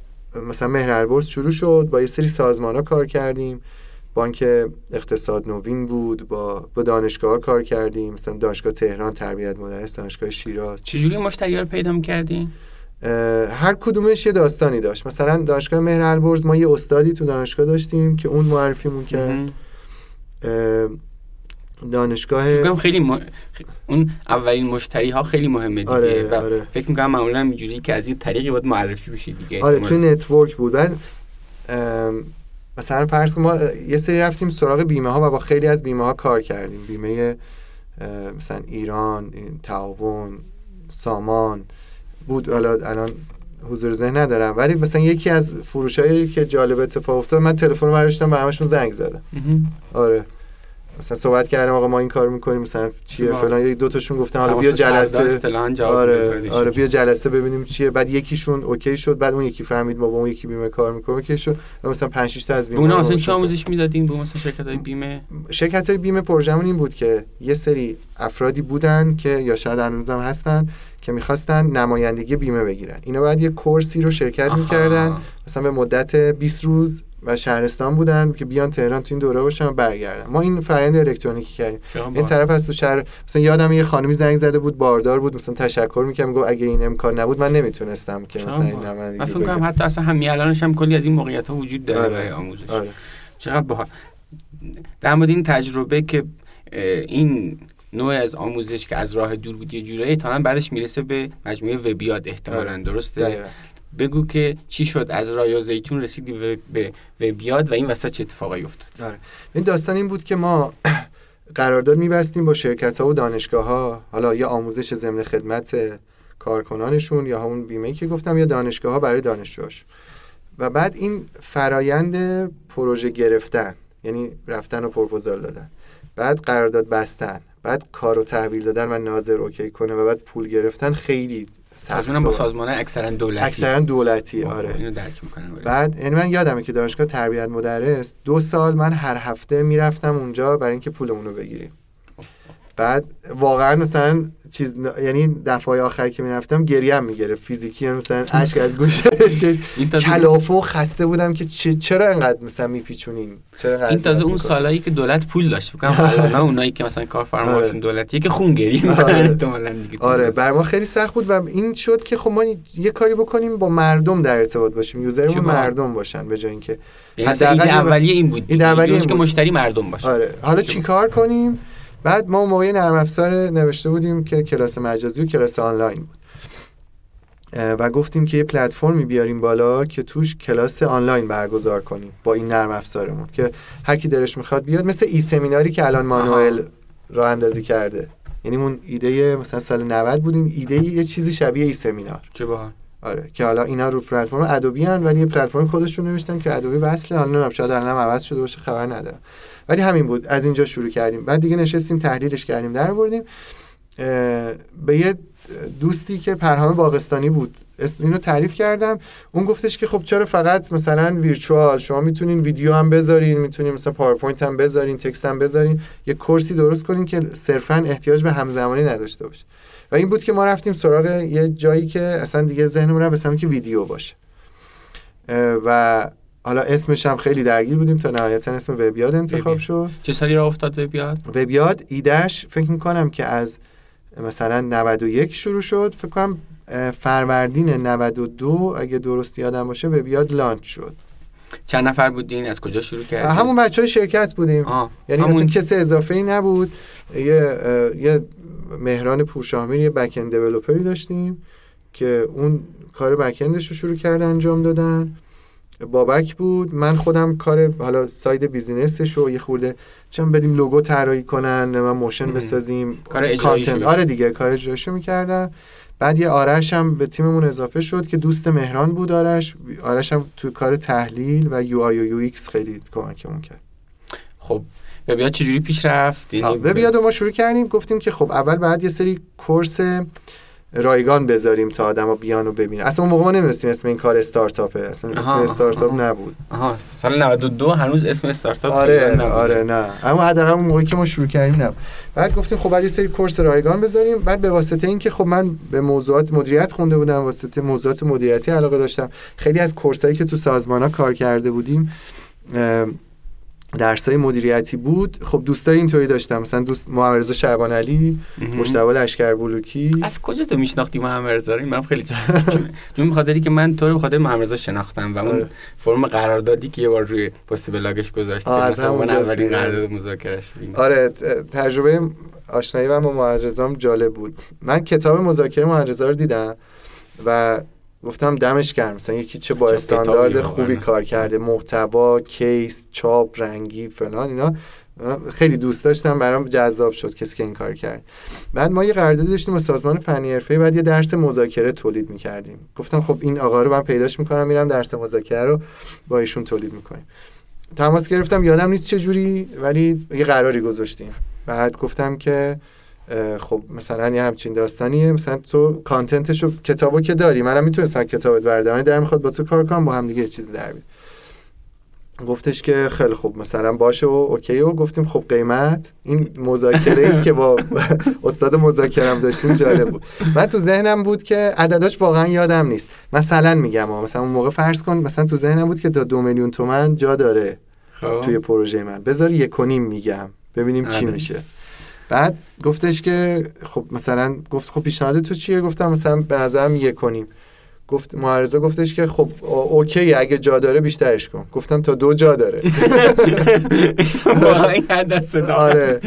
مثلا مهر شروع شد با یه سری سازمان ها کار کردیم. بانک اقتصاد نوین بود با با دانشگاه کار کردیم. مثلا دانشگاه تهران تربیت مدرس دانشگاه شیراز. چجوری مشتری رو پیدا می‌کردین؟ هر کدومش یه داستانی داشت. مثلا دانشگاه مهر البرز ما یه استادی تو دانشگاه داشتیم که اون معرفیمون کرد. اه، دانشگاه فکر خیلی م... اون اولین مشتری ها خیلی مهمه دیگه. آره، و آره. فکر می‌کنم معمولا اینجوری که از این طریقی باید معرفی بشی دیگه. آره توی نتورک بود. بعد ام، مثلا فرض کن ما یه سری رفتیم سراغ بیمه ها و با خیلی از بیمه ها کار کردیم. بیمه مثلا ایران تعاون سامان. بود. حالا الان حضور ذهن ندارم. ولی مثلا یکی از فروشایی که جالب اتفاق افتاد من تلفن رو برداشتم به همشون زنگ زدم. آره. مثلا صحبت کردم آقا ما این کار می‌کنیم مثلا چیه شما- فلان. دو تاشون گفتن حالا بیا جلسه. آره. آره بیا جلسه ببینیم چیه. بعد یکیشون okay شد بعد اون یکی فهمید ما با اون یکی بیمه کار می‌کنه okay شد. مثلا 5 6 تا از بیمه اونا مثلا. چه آموزش می‌دادین؟ به مثلا شرکت های بیمه؟ شرکت های بیمه پروژمون این بود که یه سری افرادی بودن که یا شاید هنوزم هستن که می‌خواستن نمایندگی بیمه بگیرن. اینا بعد یه course ی رو شرکت آها. می‌کردن مثلا به مدت 20 روز و شهرستان بودن که بیان تهران تو این دوره باشن و برگردن ما این فرآیند الکترونیکی کردیم این طرف از تو شهر مثلا یادم یه خانمی زنگ زده بود باردار بود مثلا تشکر می‌کنم گفت اگه این امکان نبود من نمی‌تونستم که مثلا این من فکر کنم. حتی اصلا همین الانش هم کلی از این موقعیت ها وجود داره آره. برای آموزش آره چقدر باحال در مورد این تجربه که این نوع از آموزش که از راه دور بود یه جورایی تا بعدش می‌رسه به مجموعه وبیاد احتمالاً آره. درسته دقیقاً. بگو که چی شد از راه زیتون رسیدی به- وبیاد و این وسط چه اتفاقی افتاد؟ آره. این داستان این بود که ما قرارداد میبستیم با شرکت ها و دانشگاه ها حالا یا آموزش ضمن خدمت کارکنانشون یا همون بیمه که گفتم یا دانشگاه ها برای دانشجوهاش. و بعد این فرایند پروژه گرفتن یعنی رفتن و پروپوزال دادن. بعد قرارداد بستن بعد کارو تحویل دادن و ناظر اوکی کنه و بعد پول گرفتن خیلی اونم با سازمان اکثرا دولتی. اکثرا دولتی آه، آره. اینو درک می‌کنم بعد یعنی من یادمه که دانشگاه تربیت مدرس دو سال من هر هفته می‌رفتم اونجا برای اینکه پولمون رو بگیریم. بعد واقعا مثلا چیز یعنی دفعه آخر که می‌رفتم گریم می‌گرفت فیزیکی یعنی مثلا اشک از تازه کلافه خسته بودم که چرا انقدر مثلا میپیچونین چرا این تازه اون؟ سالایی که دولت پول داشت فکر الان اونایی که مثلا کارفرماشون آره. دولتیه که خون گریه می‌کنن آره. احتمالاً دیگه آره. بر ما خیلی سخت بود و این شد که خب ما یه کاری بکنیم با مردم در ارتباط باشیم یوزرمون؟ مردم باشن به جای اینکه یعنی حداقل اولیه این بود اولیه ایده این که. مشتری مردم باشه آره حالا چه چی کار کنیم بعد ما اون موقع نرم افزار نوشته بودیم که کلاس مجازی و کلاس آنلاین بود. و گفتیم که یه پلتفرمی بیاریم بالا که توش کلاس آنلاین برگزار کنیم با این نرم افزارمون که هر کی دلش می‌خواد بیاد مثل ای سمیناری که الان مانوئل راه اندازی کرده. یعنی اون ایده مثلا سال 90 بود این ایده یه چیزی شبیه e-seminar چه باحال. آره که حالا اینا رو پلتفرم Adobe هن ولی یه پلتفرم خودشون نوشتن که Adobe وصله. حالا نمی‌دونم شاید الان عوض شده باشه خبر ندارم. ولی همین بود. از اینجا شروع کردیم. بعد دیگه نشستیم تحلیلش کردیم در بردیم به یه دوستی که پرهام باغستانی بود. اسم اینو تعریف کردم. اون گفتش که خب چرا فقط مثلا virtual؟ شما می‌تونین ویدیو هم بذارین می‌تونین مثلا PowerPoint هم بذارین text هم بذارین. یه کورسی درست کنین که صرفا احتیاج به همزمانی نداشته باشه. و این بود که ما رفتیم سراغ یه جایی که اصلا دیگه ذهنمون به سمتی که ویدیو باشه. و حالا اسمش هم خیلی درگیر بودیم تا نهایتا اسم وبیاد انتخاب وبیاد. شد. چه سالی را افتاد بیاد وبیاد ایدهش فکر می‌کنم که از مثلا 91 شروع شد. فکر کنم فروردین 92 اگه درست یادم باشه وبیاد لانچ شد. چند نفر بودین؟ از کجا شروع کردین؟ همون بچه های شرکت بودیم. آه. یعنی همون اصلا کسی اضافه ای نبود. یه یه مهران پورشاهمیر یه back-end داشتیم که اون کار back رو شروع کرده انجام دادن. بابک بود. من خودم کار حالا side business ش رو یه خورده چون بدیم لوگو طراحی کنن من motion. بسازیم. کار اجراییشو content. آره دیگه کار اجرایشو می‌کردم. بعد یه آرش هم به تیممون اضافه شد که دوست مهران بود آرش. آرش هم تو کار تحلیل و UI و UX خیلی کمکمون کرد. خب وبیاد چجوری پیش رفت؟ یعنی وبیاد ما شروع کردیم. گفتیم که خب اول بعد یه سری course رایگان بذاریم تا آدما بیان و ببینن. اصلا اون موقع ما نمی‌دونستیم اسم این کار استارتاپه. اصلا اسم آها، استارتاپ آها. نبود. آها. سال 92 هنوز اسم استارتاپ آره نبوده. آره نه. اما حداقل اون موقعی که ما شروع کردیم نه بعد گفتیم خب بعد یه سری course رایگان بذاریم. بعد به واسطه اینکه خب من به موضوعات مدیریت خونده بودم واسطه موضوعات مدیریتی علاقه داشتم. خیلی از کورسایی که تو سازمانا کار کرده بودیم درسای مدیریتی بود خب دوستای اینطوری داشتم مثلا دوست محمد رضا شعبان علی. مشتبه لشکر بلوکی از کجا تو میشناختی محمد رضا رو؟ من خیلی چون- بخاطری که من تو رو بخاطر محمد رضا شناختم و اون آره. فرم قراردادی که یه بار روی پست بلاگش گذاشت از همونجاست اولین. قرارداد مذاکرهش آره تجربه آشنایی من با محمد جالب بود من کتاب مذاکره محمد رضا رو دیدم و گفتم دمش گرم. مثلا یکی چه با استاندارد خوبی. کار کرده. محتوا کیس چاپ رنگی فلان اینا. خیلی دوست داشتم. برام جذاب شد کسی که این کار کرد. بعد ما یه قراردادی داشتیم با سازمان فنی حرفه‌ای بعد یه درس مذاکره تولید می‌کردیم. گفتم خب این آقا رو من پیداش می‌کنم میرم درس مذاکره رو با ایشون تولید می‌کنیم. تماس گرفتم. یادم نیست چه جوری ولی یه قراری گذاشتیم. بعد گفتم که خب مثلا یه همچین داستانیه. مثلا تو کانتنتشو کتابو که داری منم می‌تونستم کتابت بردارم در می‌خواد با تو کار کنم با هم دیگه چیز در گفتش که خیلی خوب مثلا باشه و اوکی و گفتیم خب قیمت. این مذاکره ای که با استاد مذاکرم داشتیم جالب بود. من تو ذهنم بود که عدداش واقعا یادم نیست. مثلا میگم مثلا اون موقع فرض کن مثلا تو ذهنم بود که تا دو میلیون تومن جا داره خب. توی پروژه من. بذار یک میگم ببینیم چی آره. میشه. بعد گفتش که خب مثلا گفت خب پیشنهاد تو چیه؟ گفتم مثلا به نظرم یک کنیم گفت معرضه گفتش که خب اوکی اگه جا داره بیشترش کن. گفتم تا دو جا داره. آره.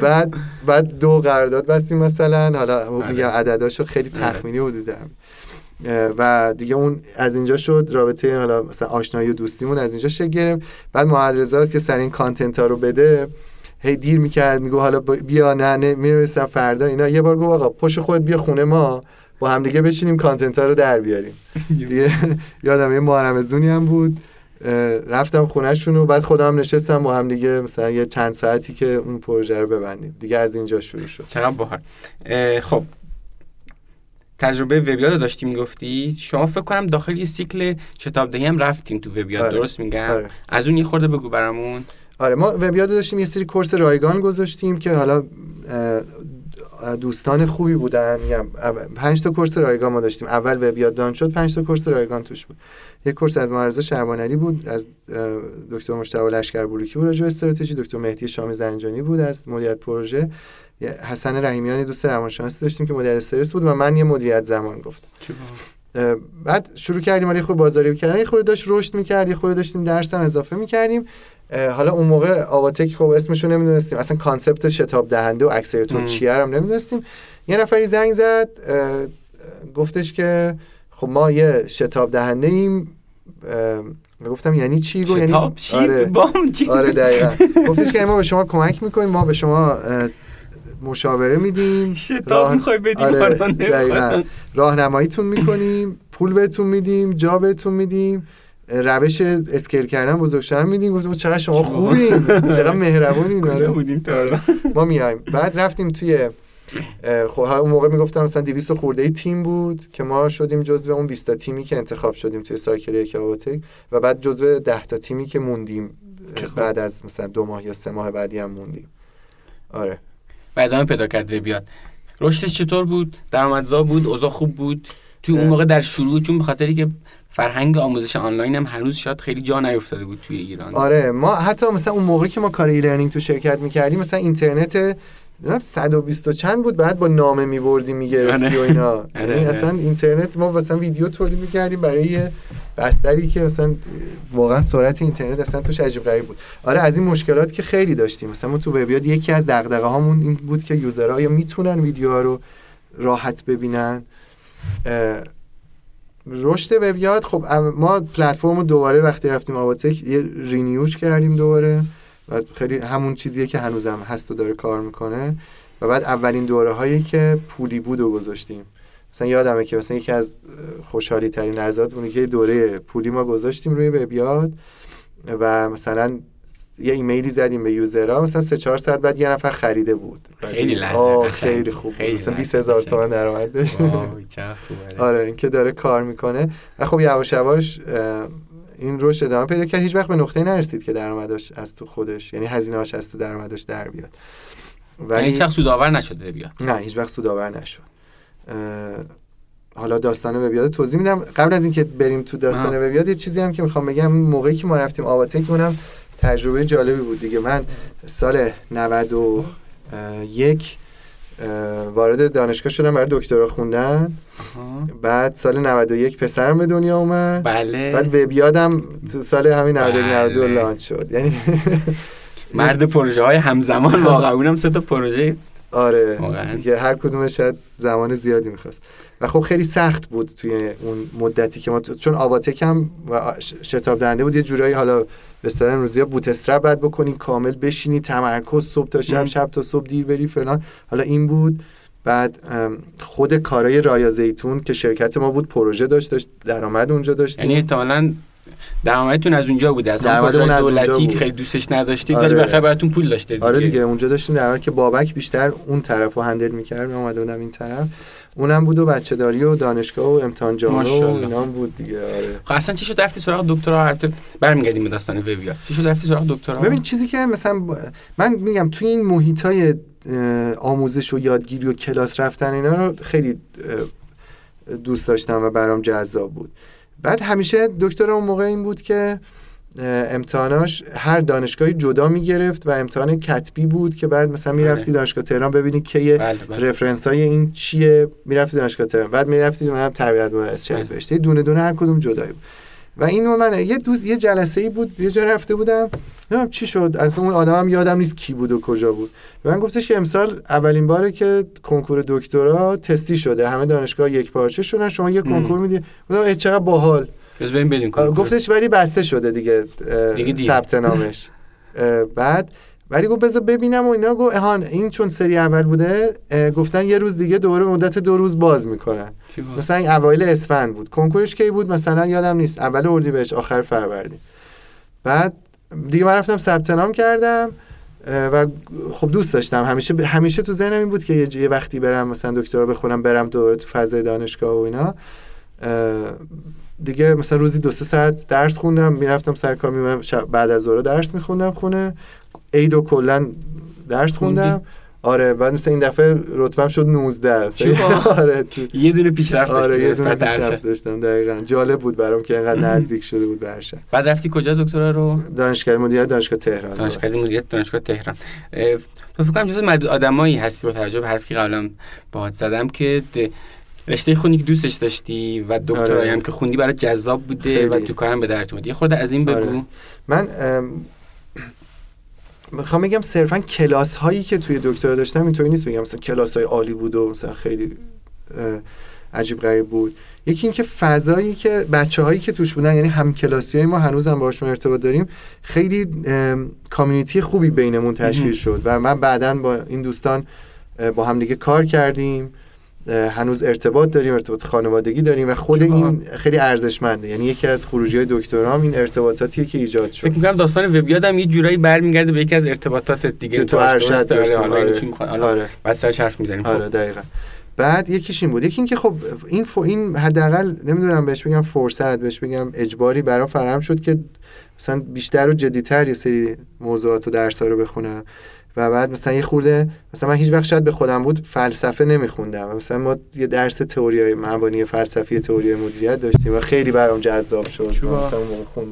بعد بعد دو قرارداد بستیم مثلا. حالا آره. میگم عدداشو خیلی آره. تخمینی حدودم و دیگه اون از اینجا شد. رابطه حالا مثلا آشنایی و دوستیمون از اینجا شکل گرفت. بعد معرضات که سر این کانتنت ها رو بده. هی دیر می‌کرد میگو حالا بیا نه نه می‌رسم فردا اینا. یه بار گفت آقا پشت خود بیا خونه ما با هم دیگه بشینیم کانتنت ها رو در بیاریم. یادم یه محرم زونی هم بود. رفتم خونهشون و بعد خودم نشستم با هم دیگه مثلا یه چند ساعتی که اون پروژه رو ببندیم. دیگه از اینجا شروع شد. چقدر باحال. خب. تجربه وبیاد داشتی می‌گفتی؟ شما فکر کنم داخل یه سیکل شتاب هم رفتیم تو وبیاد آره. درست میگم؟ آره. از اون یه خورده بگو برامون. آره ما وبیاد داشتیم یه سری کورس رایگان گذاشتیم که حالا دوستان خوبی بودن. میگم پنج تا کورس رایگان ما داشتیم. اول وبیاد دان شد پنج تا کورس رایگان توش بود. یک کورس از معرضه شعبان علی بود از دکتر مشتاق لشکر بروکی بود راجع استراتژی. دکتر مهدی شامی زنجانی بود از مدیریت پروژه. حسن رحیمیان دوست روانشناسی داشتیم که مدیر استرس بود و من یه مدیریت زمان گفتم. بعد شروع کردیم یه خورده بازاریابی کردن. یه خورده داشت رشد می‌کرد یه خورده داشتیم درس هم اضافه می‌کردیم. حالا اون موقع آواتک خب اسمشو نمی‌دونستیم. اصلا concept شتاب دهنده و accelerator چیه هم نمی‌دونستیم. یه نفری زنگ زد گفتش که خب ما یه شتاب دهنده ایم گفتم یعنی چی؟ گفت یعنی آره. بام چی؟ آره دقیقاً. گفتش که ما به شما کمک می‌کنیم ما به شما مشاوره میدیم. شتاب می‌خوای بدیم آره راهنماییتون می‌کنیم پول بهتون میدیم جا بهتون میدیم. روش اسکیل کردن بزرگ شدن میدیم. گفتم چقدر شما خوبین. چقدر مهربونین کجا بودیم تا ما میایم. بعد رفتیم توی خب اون موقع می‌گفتم مثلا 200 خورده ای تیم بود که ما شدیم جزو اون 20 تا تیمی که انتخاب شدیم توی سایکل یک و بعد جزو 10 تا تیمی که موندیم بعد از مثلا دو ماه یا سه ماه بعدی هم موندیم. آره. و ادامه پیدا کرد بیاد. رشدش چطور بود؟ درآمدزا بود؟ اوضاع خوب بود؟ توی اون موقع در شروع چون به خاطری که فرهنگ آموزش آنلاین هم هنوز شاید خیلی جا نیفتاده بود توی ایران. آره ما حتی مثلا اون موقعی که ما کار ای تو شرکت می‌کردیم مثلا اینترنت 120 و چند بود بعد با نامه میبردیم می‌گرفتی آره. و اینا. آره، یعنی آره. اصلا اینترنت ما مثلا ویدیو تولید می‌کردیم برای بستری که مثلا واقعا سرعت اینترنت اصلا توش عجیب غریب بود. آره از این مشکلات که خیلی داشتیم. مثلا ما تو وبیاد یکی از دغدغه هامون این بود که یوزرها یا می‌تونن ویدیوها رو راحت ببینن. رشد وبیاد خب ما پلتفرم رو دوباره وقتی رفتیم آباتک یه رینیوش کردیم دوباره و خیلی همون چیزیه که هنوزم هست و داره کار می‌کنه و بعد اولین دوره هایی که پولی بود و گذاشتیم. مثلا یادمه که مثلا یکی از خوشحالی ترین لحظات اونی که دوره پولی ما گذاشتیم روی وبیاد و مثلا یه ایمیلی زدیم به یوزرها مثلا سه چهار ساعت بعد یه نفر خریده بود. خیلی لحظه خیلی خوب خیلی مثلا 20000 تومان درآمد داشت آره این که داره کار می‌کنه. و خب یواش یواش این رشد ادامه پیدا کرد. هیچ وقت به نقطه نرسید که درآمدش از تو خودش یعنی هزینه‌اش از تو درآمدش در بیاد. ولی یعنی هیچ وقت سودآور نشده بیاد. نه هیچ وقت سودآور نشد. حالا داستان وبیاد توضیح میدم. قبل از اینکه بریم تو داستان وبیاد یه چیزی هم که می‌خوام بگم موقعی که ما رفتیم آواتک اونم تجربه جالبی بود دیگه. من سال 91 وارد دانشگاه شدم برای دکترا خوندن. بعد سال 91 پسرم به دنیا اومد. بله. بعد وبیادم تو سال همین 91 92 بله. لانچ شد. یعنی مرد پروژه های همزمان واقعا. اونم سه تا پروژه آره. که هر کدومش شاید زمان زیادی می‌خواست. و خب خیلی سخت بود توی اون مدتی که ما چون آواتک هم و شتاب دهنده بود یه جورایی حالا به اصطلاح امروزی ها بوت استرپ بعد بکنی کامل بشینی تمرکز صبح تا شب شب تا صبح دیر بری فلان. حالا این بود. بعد خود کارای رایا زیتون که شرکت ما بود پروژه داشت داشت درآمد اونجا داشتیم. یعنی احتمالاً درآمدتون از اونجا بوده. از اون پروژه دولتی. که خیلی دوستش نداشتید آره. ولی بخیر براتون پول داشته دیگه آره دیگه. اونجا داشتیم در که بابک بیشتر اون طرف رو هندل می‌کرد من اومده بودم این طرف. اونم بود و بچه داری و دانشگاه و امتحان جامعه و. اینا بود دیگه آره. خب اصلا چی شد؟ رفتی سراغ دکترا؟ البته برمیگردیم به داستان وبیا چی شد؟ رفتی سراغ دکترا؟ ببین چیزی که مثلا با- من میگم توی این محیط های آموزش و یادگیری و کلاس رفتن اینا رو خیلی دوست داشتم و برام جذاب بود. بعد همیشه دکتر اون موقع این بود که امتحاناش هر دانشگاهی جدا می‌گرفت و امتحان کتبی بود که بعد مثلا می‌رفتی بله. دانشگاه تهران ببینی که رفرنس های این چیه می‌رفتی دانشگاه تهران بعد می‌رفتی من تربیت شهید بله. بهشتی دونه دونه هر کدوم جدایی بود و اینو من یه دوست یه جلسه ای بود یه جا رفته بودم. نمی‌دونم چی شد. اصلا اون آدمم یادم نیست کی بود و کجا بود. و من گفتش که امسال اولین باره که کنکور دکترا تستی شده. همه دانشگاه یک پارچه شدن. شما یه کنکور میدی. گفتم چقدر باحال. گفتش ولی بسته شده دیگه. ثبت نامش. بعد ولی گفت بذار ببینم و اینا. گفت این چون سری اول بوده گفتن یه روز دیگه دوباره مدت دو روز باز می‌کنن؟ مثلا این اوایل اسفند بود. کنکورش کی بود؟ مثلا یادم نیست. اول اردیبهشت آخر فروردین. بعد دیگه من رفتم ثبت نام کردم و خب دوست داشتم. همیشه همیشه تو ذهنم این بود که یه, یه وقتی برم مثلا دکترا بخونم برم دوباره تو فضای دانشگاه و اینا. دیگه مثلا روزی دو سه ساعت درس خوندم می‌رفتم سر کار میمونم بعد از ظهر درس میخوندم خونه. عید و کلا درس خوندم؟ آره بعد مثلا این دفعه رتبم شد 19 چی با؟ آره تو یه دونه پیشرفت آره یه دونه پیشرفت. داشتم دقیقا جالب بود برام که اینقدر نزدیک شده بود به. بعد رفتی کجا دکترا رو دانشگاه مدیریت دانشگاه تهران دانشگاه مدیریت دانشگاه تهران تو فکر کنم جزو معدود آدمایی هستی با توجه به حرفی که قبلا باهات زدم که رشته خوندی که دوستش داشتی و دکترایی آره. هم که خوندی برای جذاب بوده و خیلی. تو کارم به درد اومد یه خورده از این بگو آره. من ام، می‌خوام بگم صرفا کلاس هایی که توی دکترا داشتم اینطوری نیست بگم. مثلا کلاس های عالی بود و مثلا خیلی عجیب غریب بود. یکی اینکه فضایی که بچه هایی که توش بودن یعنی هم کلاسی های ما هنوزم باشون ارتباط داریم خیلی ام، کامیونیتی خوبی بینمون تشکیل. شد. و من بعدا با این دوستان با هم دیگه کار کردیم. هنوز ارتباط داریم ارتباط خانوادگی داریم و خود. این خیلی ارزشمنده. یعنی یکی از خروجی های دکترام این ارتباطاتیه که ایجاد شد. فکر می‌کنم داستان وبیاد هم یه جورایی برمیگرده به یکی از ارتباطات دیگه. تو. ارشد؟ آره، حالا آره. چی می‌خواد حالا آره. بعد سرش حرف می‌زنیم. آره دقیقا. بعد یکیش این بود. یکی اینکه خب این ف... این حداقل نمی‌دونم بهش بگم فرصت بهش بگم اجباری برام فراهم شد که مثلا بیشتر و جدیتر یه سری موضوعات و درس رو بخونم. و بعد مثلا یه خورده مثلا من هیچ وقت شاید به خودم بود فلسفه نمیخوندم مثلا ما یه درس تئوری مبانی فلسفی تئوری مدیریت داشتیم و خیلی برام جذاب شد. مثلا اون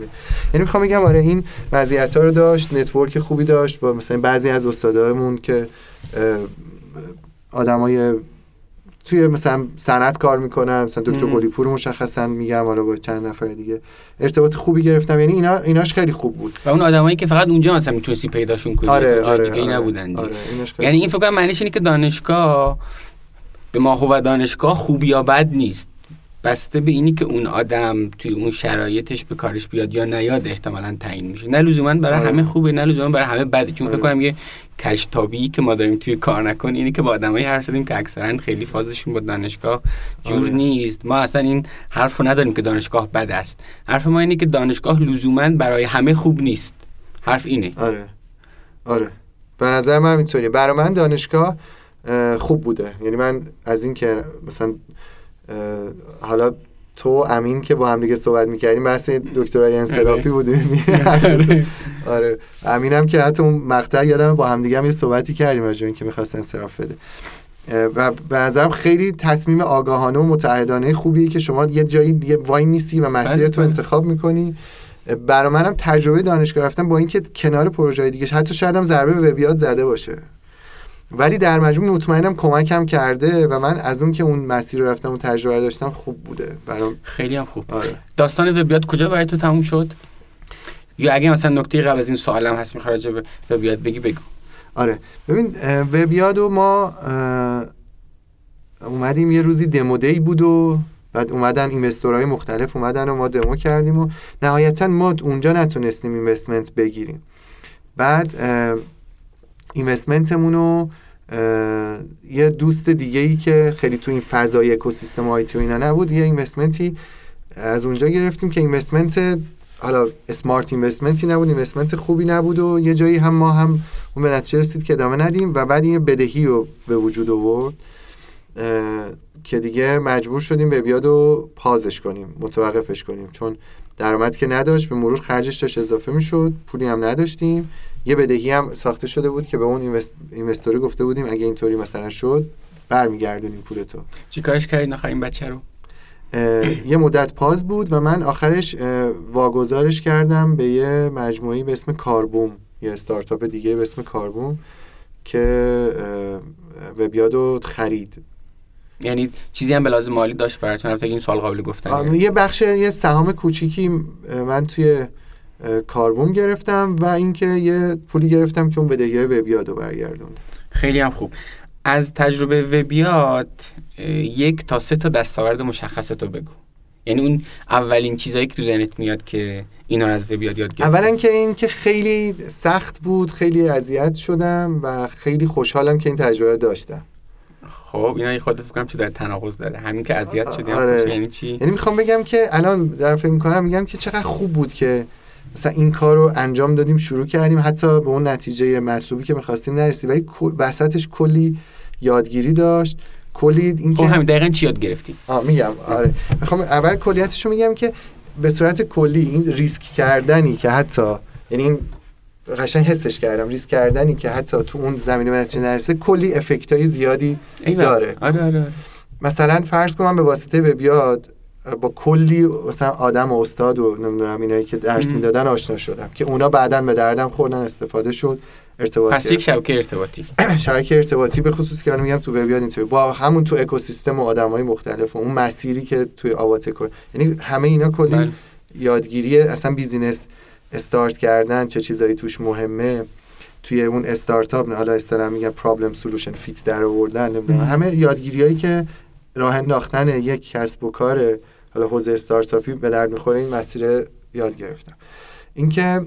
یعنی می‌خوام بگم آره این مزیت رو داشت نتورک خوبی داشت با مثلا بعضی از استادامون که آدمای توی مثلا صنعت کار می‌کنن مثلا دکتر. قلی پور مشخصا میگم حالا با چند نفر دیگه ارتباط خوبی گرفتم یعنی اینا ایناش خیلی خوب بود و اون آدمایی که فقط اونجا مثلا می‌تونستی پیداشون کنی آره جای آره دیگه آره, نبودن دیگه. آره یعنی این فکر معنیش اینه که دانشگاه به ما و دانشگاه خوب یا بد نیست بسته به اینی که اون آدم توی اون شرایطش به کارش بیاد یا نیاد احتمالا تعیین میشه. نه لزوما برای آره. همه خوبه نه لزوما برای همه بده. چون فکر آره. کنم یه کشتابی که ما داریم توی کار نکن اینه که با آدمایی حرف زدیم که اکثرا خیلی فازشون با دانشگاه جور آره. نیست. ما اصلا این حرف رو نداریم که دانشگاه بد است. حرف ما اینه که دانشگاه لزوما برای همه خوب نیست. حرف اینه. آره. آره. به نظر من اینطوریه. برای من دانشگاه اه، خوب بوده. یعنی من از این که مثلا حالا تو امین که با هم دیگه صحبت می‌کردیم بحث دکترای انصرافی بودیم. آره. امینم که حتی اون مقطع یادم با هم دیگه هم یه صحبتی کردیم راجع اینکه می‌خواست انصراف بده. و به نظرم خیلی تصمیم آگاهانه و متعهدانه خوبیه که شما یه جایی دیگه وای میسی و مسیر بله، تو بله. انتخاب می‌کنی. برای منم تجربه دانشگاه رفتن با اینکه کنار پروژه دیگه حتی شاید هم ضربه به وبیات زده باشه. ولی در مجموع مطمئنم کمکم کرده و من از اون که اون مسیر رو رفتم اون تجربه داشتم خوب بوده. برام خیلی هم خوب آره. داستان وبیات کجا برای تو تموم شد؟ یا اگه مثلا نکته قبل از این سوالم هست می‌خوای راجع به وبیات بگی بگو. آره. ببین وبیاد و ما اومدیم یه روزی دمو دی بود و بعد اومدن اینوستورهای مختلف اومدن و ما دمو کردیم و نهایتا ما اونجا نتونستیم اینوستمنت بگیریم. بعد اینوستمنتمون رو یه دوست دیگه ای که خیلی تو این فضای اکوسیستم آیتی و اینا نبود یه اینوستمنتی از اونجا گرفتیم که اینوستمنت حالا اسمارت اینوستمنتی نبود اینوستمنت خوبی نبود و یه جایی هم ما هم اون به نتیجه رسید که ادامه ندیم و بعد این بدهی رو به وجود آورد که دیگه مجبور شدیم به بیاد و پازش کنیم متوقفش کنیم. چون درآمد که نداشت به مرور خرجش داشت اضافه می‌شد پولی هم نداشتیم. یه بدهی هم ساخته شده بود که به اون اینوست... اینوستوری گفته بودیم اگه اینطوری مثلا شد برمیگردونیم پولتو چی کارش کردین آخر این بچه رو؟ یه مدت پاز بود و من آخرش واگذارش کردم به یه مجموعی به اسم کاربوم یه استارتاپ دیگه به اسم کاربوم که وبیادو خرید. یعنی چیزی هم به لازم مالی داشت براتون؟ البته این سوال قابل گفتن یه بخش یه سهام کوچیکی من توی کاربوم گرفتم و اینکه یه پولی گرفتم که اون بدهی وبیادو برگردون خیلی هم خوب. از تجربه وبیاد یک تا سه تا دستاورد مشخص تو بگو. یعنی اون اولین چیزایی که تو ذهنت میاد که اینا رو از وبیاد یاد گرفتی؟ اولا که این که خیلی سخت بود خیلی اذیت شدم و خیلی خوشحالم که این تجربه داشتم. خب اینا یه خورده فکر کنم چه در تناقض داره. همین که اذیت شدی آره. یعنی چی؟ یعنی می‌خوام بگم که الان دارم فکر می‌کنم میگم که چقدر خوب بود که مثلا این کار رو انجام دادیم شروع کردیم حتی به اون نتیجه مطلوبی که می‌خواستیم نرسیم ولی وسطش کلی یادگیری داشت. کلی این خب همین دقیقا چی یاد گرفتی آه میگم. آره. می‌خوام اول کلیتش رو میگم که به صورت کلی این ریسک کردنی که حتی یعنی این قشنگ حسش کردم. ریسک کردنی که حتی تو اون زمینه نتیجه نرسه کلی افکت های زیادی داره. آره آره. مثلا فرض کنم به واسطه به بیاد با کلی مثلا آدم و استاد و نمی‌دونم اینایی که درس می‌دادن آشنا شدم که اونا بعدا به دردم خوردن استفاده شد ارتباطی پس یک شبکه ارتباطی. شبکه ارتباطی به خصوص که میگم تو وبیاد اینطوری. با همون تو اکوسیستم و آدمای مختلف و اون مسیری که توی آواته کن یعنی همه اینا کلی بله. یادگیری اصلا بیزینس استارت کردن چه چیزایی توش مهمه. توی اون استارتاپ حالا اصطلاح میگم problem solution fit در آوردن همه یادگیریایی که راه انداختن یک کسب و کار حالا حوزه استارتاپی به درد می‌خوره این مسیر یاد گرفتم. اینکه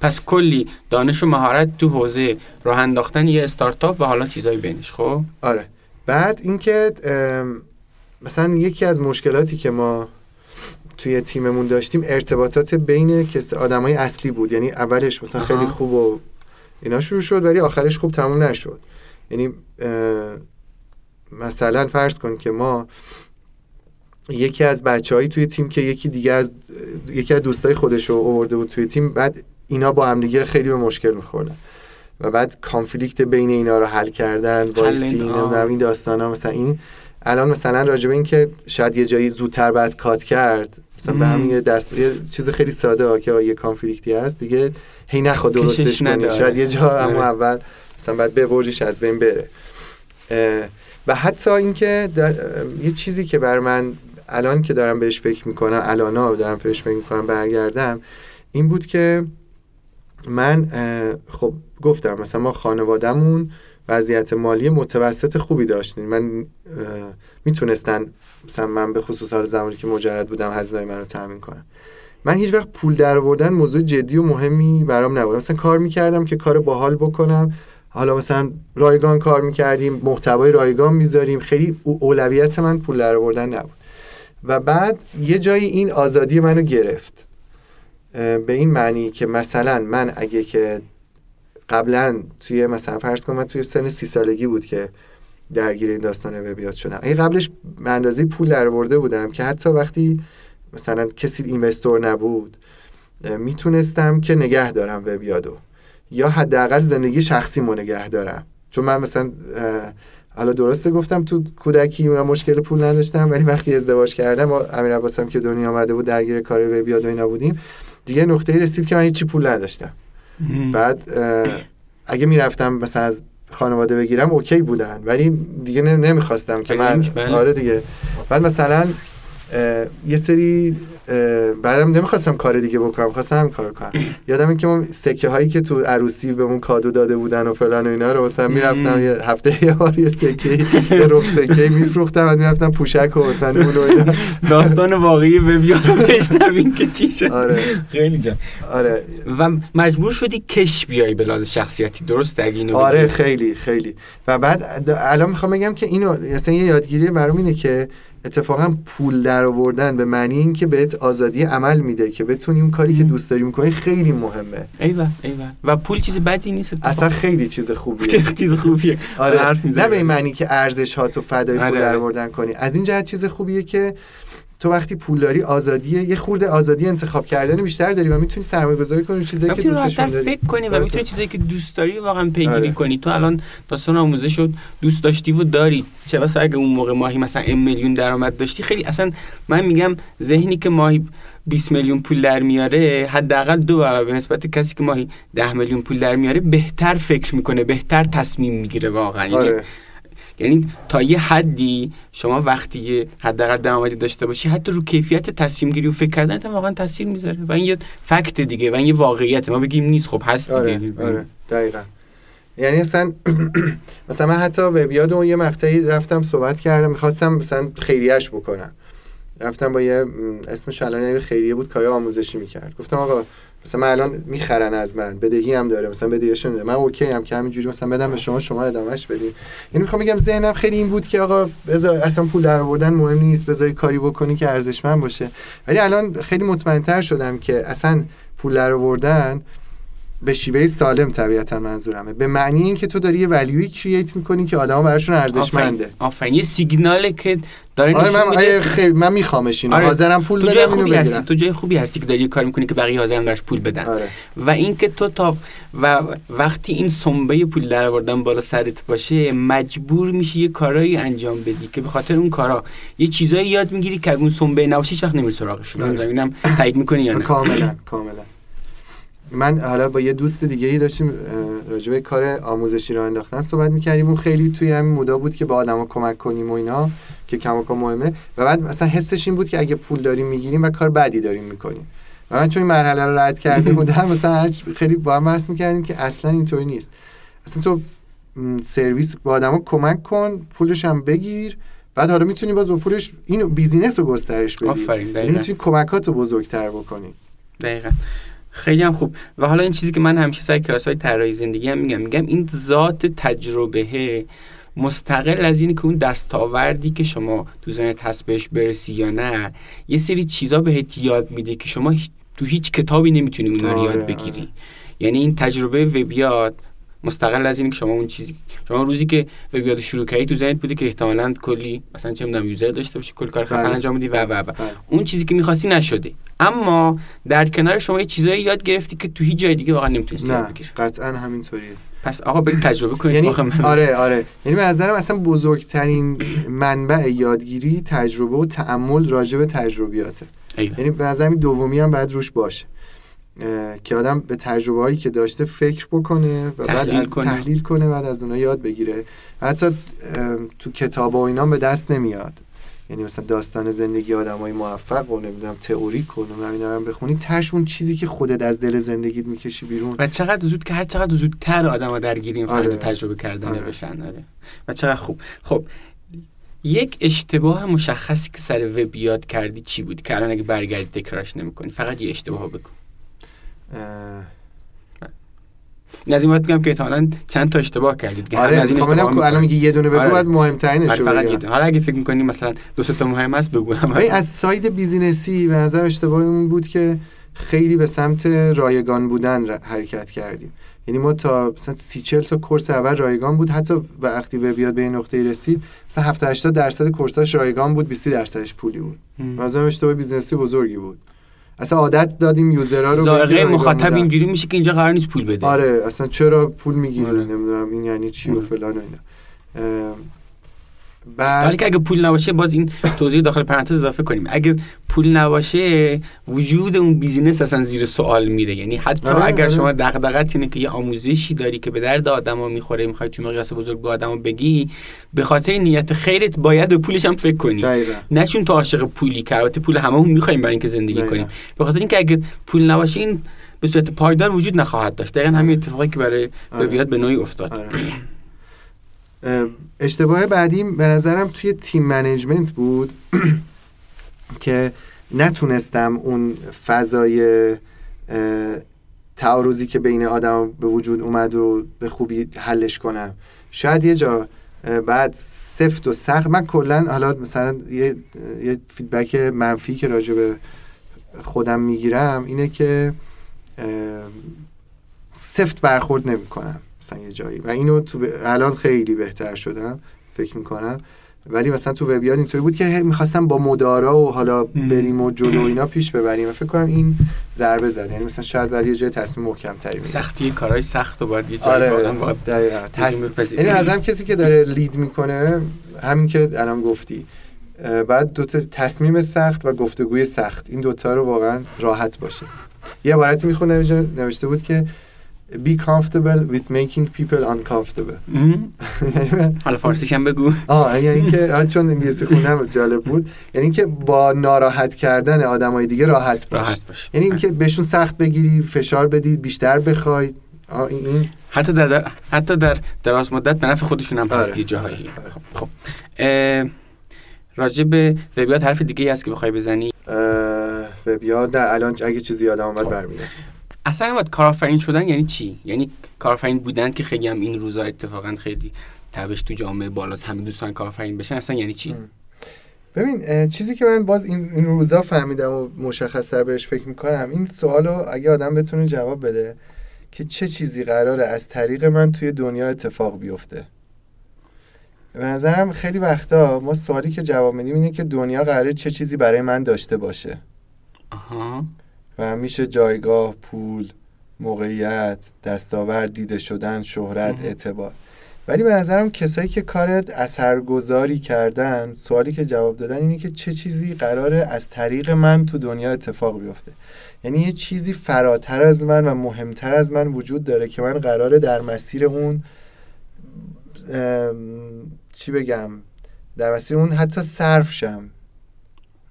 پس کلی دانش و مهارت تو حوزه راه انداختن یه استارتاپ و حالا چیزایی بینش خب؟ آره. بعد اینکه مثلا یکی از مشکلاتی که ما توی تیممون داشتیم ارتباطات بین کس آدمای اصلی بود. یعنی اولش مثلا خیلی خوب و اینا شروع شد ولی آخرش خوب تموم نشد. یعنی مثلا فرض کن که ما یکی از بچههایی توی تیم که یکی دیگه از یکی از دوستای خودش رو آورده بود توی تیم بعد اینا با هم دیگه خیلی به مشکل میخوردن. و بعد conflict بین اینا رو حل کردن وایسی این داستان ها مثلا این. الان مثلا راجبه این که شاید یه جایی زودتر بعد cut کرد مثلا به همین یه دست یه چیز خیلی ساده ها که یه conflict ی هست دیگه هی نخواد درستش کنی. شاید یه جا اما آره. اول مثلا بعد ببریش از بین بره. و حتی اینکه یه چیزی که بر من الان که دارم بهش فکر می‌کنم الانا دارم بهش فکر می‌کنم برگردم این بود که من خب گفتم مثلا ما خانوادهمون وضعیت مالی متوسط خوبی داشتیم. من می‌تونستن مثلا من به خصوص حال زمانی که مجرد بودم هزینه‌های من رو تامین کنم من هیچ وقت پول در آوردن موضوع جدی و مهمی برام نبود. مثلا کار می‌کردم که کار باحال بکنم. حالا مثلا رایگان کار می‌کردیم محتوای رایگان می‌ذاریم. خیلی اولویت من پول در آوردن نبود. و بعد یه جایی این آزادی منو گرفت. به این معنی که مثلا من اگه که قبلا توی مثلا فرض کنم من توی سن سی سالگی بود که درگیر این داستان وبیات شدم. این قبلش به اندازه پول درورده بودم که حتی وقتی مثلا کسی اینوستور نبود می‌تونستم که نگه دارم وبیادو یا حداقل زندگی شخصی مو نگه دارم. چون من مثلا حالا درسته گفتم تو کودکی من مشکل پول نداشتم ولی وقتی ازدواج کردم امیر عباسم که دنیا آمده بود درگیر کار وبیاد و اینا بودیم دیگه نقطه رسید که من هیچی پول نداشتم. بعد اگه می‌رفتم مثلا از خانواده بگیرم اوکی بودن ولی دیگه نمی‌خواستم که من بله. آره دیگه. بعد مثلا یه سری بعدم نمی‌خواستم کار دیگه بکنم خواستم کار کنم. یادم این که ما سکه هایی که تو عروسی بهمون کادو داده بودن و فلان و اینا رو مثلا می‌رفتم یه هفته یه بار یه سکه یه رب سکه میفروختم و می‌رفتم پوشک و مثلا اون و اینا. داستان واقعی به بیاد این که چی شد. آره. خیلی جان آره. و مجبور شدی کش بیای به لحاظ شخصیتی درست اگه اینو آره خیلی خیلی. و بعد الان می‌خوام بگم که اینو اصلا یه یادگیری برام اینه که اتفاقا پول در آوردن به معنی اینکه بهت بهت آزادی عمل میده که بتونی اون کاری که دوست داری می‌کنی خیلی مهمه. ایوه ایوه. و پول چیز بدی نیست. اصلا خیلی چیز خوبیه. چیز خوبیه. آره. حرف نه. به این معنی که ارزش ها تو فدای پول آره، در آره. آوردن کنی. از این جهت چیز خوبیه که تو وقتی پول داری آزادی یه خورده آزادی انتخاب کردن بیشتر داری و می‌تونی سرمایه گذاری کنی چیزایی که دوستشون راحت‌تر داری. فکر کنی و آره. می‌تونی چیزایی که دوست داری واقعا پیگیری آره. کنی. تو الان داستان آموزش رو دوست داشتی و داری. چه بسا اگه اون موقع ماهی مثلا ام میلیون درآمد داشتی خیلی اصلا من میگم ذهنی که ماهی 20 میلیون پول در میاره حداقل دو برابر به نسبت کسی که ماهی 10 میلیون پول در میاره بهتر فکر می‌کنه بهتر تصمیم می‌گیره واقعا. یعنی آره. یعنی تا یه حدی شما وقتی حداقل درآمدی داشته باشی حتی رو کیفیت تصمیم گیری و فکر کردن هم واقعا تاثیر می‌ذاره و این یه فکت دیگه و این یه واقعیت ما بگیم نیست خب هست آره دیگه آره دقیقا. یعنی اصلا مثلا من حتی وبیاد اون یه مقطعی رفتم صحبت کردم می‌خواستم مثلا خیریش بکنم. رفتم با یه اسمش الان یه خیریه بود کار آموزشی می‌کرد. گفتم آقا مثلا من الان می‌خرن از من بدهی هم داره مثلا بدهیشون داره من اوکی هم که همینجوری مثلا بدم به شما شما ادامهش بدین. یعنی می‌خوام بگم ذهنم خیلی این بود که آقا بذار اصلا پول در آوردن مهم نیست بذار کاری بکنی که ارزشمند باشه. ولی الان خیلی مطمئنتر شدم که اصلا پول در آوردن به شیوه سالم طبیعتا منظورمه. به معنی اینکه تو داری یه ولیوی کرییت می‌کنی که آدما براشون ارزشمنده. آفرین. یه سیگناله که داره آره نشون من میده. آره خیلی من میخوامش اینو. آره، حاضرم پول تو جای خوبی هستی. تو جای خوبی هستی که داری یه کاری می‌کنی که بقیه حاضرن براش پول بدن. آره. و اینکه تو تا و وقتی این سنبه پول در آوردن بالا سرت باشه مجبور میشی یه کارایی انجام بدی که به خاطر اون کارا یه چیزایی یاد می‌گیری که اون سنبه نباشه هیچ وقت نمیری سراغشون. آره. نمی‌دونم تایید می‌کنی یا نه؟ کاملا کاملا. من حالا با یه دوست دیگه ای داشتیم اه، راجع به کار آموزشی راه انداختن صحبت می‌کردیم. اون خیلی توی همین مودا بود که با آدما کمک کنیم و اینا که کماکان مهمه. و بعد مثلا حسش این بود که اگه پول داریم می‌گیریم و کار بدی داریم می‌کنیم. و من چون این مرحله رو رد کرده بودم مثلا خیلی با هم بحث می‌کردیم که اصلا اینطوری نیست. اصلا تو سرویس با آدما کمک کن پولش هم بگیر. بعد حالا می‌تونی باز با پولش اینو business رو گسترش بدی. آفرین یعنی می‌تونی کمکات رو بزرگتر بکنی. دقیقا. خیلی هم خوب. و حالا این چیزی که من همیشه سر کلاس های طراحی زندگی هم میگم میگم این ذات تجربه مستقل از اینه که اون دستاوردی که شما تو ذهنت هست بهش برسی یا نه یه سری چیزا بهت یاد میده که شما تو هیچ کتابی نمی‌تونی اونا رو آره، یاد بگیری. یعنی این تجربه وبیاد مستقل از اینه که شما اون چیزی شما روزی که وبیاد شروع کردی تو ذهنت بوده که احتمالاً کلی مثلا چه می‌دونم یوزر داشته باشی کل کار خفن بله. انجام بدی و و و. بله. اون چیزی که می‌خواستی نشده اما در کنار شما یه چیزایی یاد گرفتی که تو هیچ جای دیگه واقعا نمی‌تونستی نه بگیری. قطعا همینطوریه. پس آقا برید تجربه کنید یعنی آره آره. یعنی به نظرم اصلا بزرگترین منبع یادگیری تجربه و تعمل راجع به تجربیاته. یعنی به نظرم دومی هم باید روش باشه. که آدم به تجربه هایی که داشته فکر بکنه و بعد تحلیل از کنه. تحلیل کنه بعد از اونها یاد بگیره حتی تو کتاب و اینا به دست نمیاد یعنی مثلا داستان زندگی آدمای موفق و نمی‌دونم تئوری اینا رو بخونی تش اون چیزی که خودت از دل زندگیت می‌کشی بیرون و چقدر زود که هر چقدر زودتر آدم ها درگیر این آره. تجربه کردن آره. بشن آره. و چقدر خوب خب یک اشتباه مشخصی که سر وبیاد کردی چی بود که الان اگه برگردی تکرارش نمی‌کنی فقط یه اشتباه اه، این از این باید میگم که احتمالاً چند تا اشتباه کردید که آره از این اشتباه الان میگی یه دونه بگو آره. بعد مهمترینش رو فقط. یه. حالا اگه فکر می‌کنی مثلا دو سه تا مهم هست بگو از side business ی به نظر اشتباه اون بود که خیلی به سمت رایگان بودن حرکت کردیم یعنی ما تا مثلا سی چل تا course اول رایگان بود حتی وقتی وبیاد به این نقطه رسید مثلا 70 80 درصد course اش رایگان بود 20 درصدش پولی بود. مثلا اشتباه business ی بزرگی بود اصلا عادت دادیم user ها رو ذائقه رایگان مخاطب. اینجوری میشه که اینجا قرار نیست پول بده آره اصلا چرا پول می‌گیری آره. نمی‌دونم این یعنی چی و آره. فلان و اینا بعد که اگه پول نباشه باز این توضیح داخل پرانتز اضافه کنیم اگه پول نباشه وجود اون بیزینس اصلا زیر سوال میره یعنی حتی آره، اگر آره. شما دغدغت اینه که یه آموزشی داری که به درد آدما می‌خوره می‌خوای تو مقیاس بزرگ به آدما بگی به خاطر نیت خیرت باید به پولش هم فکر کنی دقیقا نه چون تو عاشق پولی که البته پول هممون می‌خوایم برای اینکه زندگی دقیقاً. کنیم به خاطر اینکه اگه پول نباشه این به صورت پایدار وجود نخواهد داشت دقیقا همین اتفاقی که برای آره. وبیاد به نوعی افتاد آره. اه، اشتباه بعدی به نظرم توی team management بود که نتونستم اون فضای تعارضی که بین آدم به وجود اومد و به خوبی حلش کنم. شاید یه جا بعد سفت و سخت من کلا حالا مثلا یه, یه فیدبک منفی که راجع به خودم می‌گیرم اینه که سفت برخورد نمی‌کنم. مثلا یه جایی. و اینو تو الان خیلی بهتر شدم فکر می‌کنم. ولی مثلا تو وبیاد اینطوری بود که می‌خواستم با مدارا و حالا بریم و جلو اینا پیش ببریم و فکر کنم این ضربه زد یعنی مثلا شاید بعد یه جای تصمیم محکم تری سختی کارهای سخت و باید یه جایی آره واقعا باید. یعنی از هم کسی که داره لید می‌کنه همین که الان گفتی. بعد دو تا تصمیم سخت و گفتگوی سخت. این دوتا رو واقعا راحت باشه. یه عبارتی میخوندم نوشته بود که be comfortable with making people uncomfortable. حالا فارسیش هم بگو. آه یعنی اینکه چون انگلیسی خوندم جالب بود. یعنی اینکه با ناراحت کردن آدمای دیگه راحت باش. یعنی اینکه بهشون سخت بگیری فشار بدی بیشتر بخوای. این حتی در حتی در دراز مدت به نفع خودشون هم هستی آره. جاهایی. خب خب. راجع به وبیات حرف دیگه هست که بخوای بزنی؟ وبیات نه الان اگه چیزی یادم اومد خب. برمیاد اصلا باید کارآفرین شدن یعنی چی؟ یعنی کارآفرین بودن که خیلی هم این روزا اتفاقا خیلی تبش تو جامعه بالاست همه دوستان کارآفرین بشن اصلا یعنی چی؟ ببین چیزی که من باز این, این روزا فهمیدم و مشخصتر بهش فکر می‌کنم این سوالو اگه آدم بتونه جواب بده که چه چیزی قراره از طریق من توی دنیا اتفاق بیفته. به نظرم خیلی وقتا ما سوالی که جواب میدیم اینه که دنیا قراره چه چیزی برای من داشته باشه. آها. و میشه جایگاه پول موقعیت دستاورد دیده شدن شهرت اعتبار. ولی به نظرم کسایی که کارت اثرگذاری کردن سوالی که جواب دادن اینه که چه چیزی قراره از طریق من تو دنیا اتفاق بیفته. یعنی یه چیزی فراتر از من و مهمتر از من وجود داره که من قراره در مسیر اون چی بگم؟ در مسیر اون حتی صرف شم.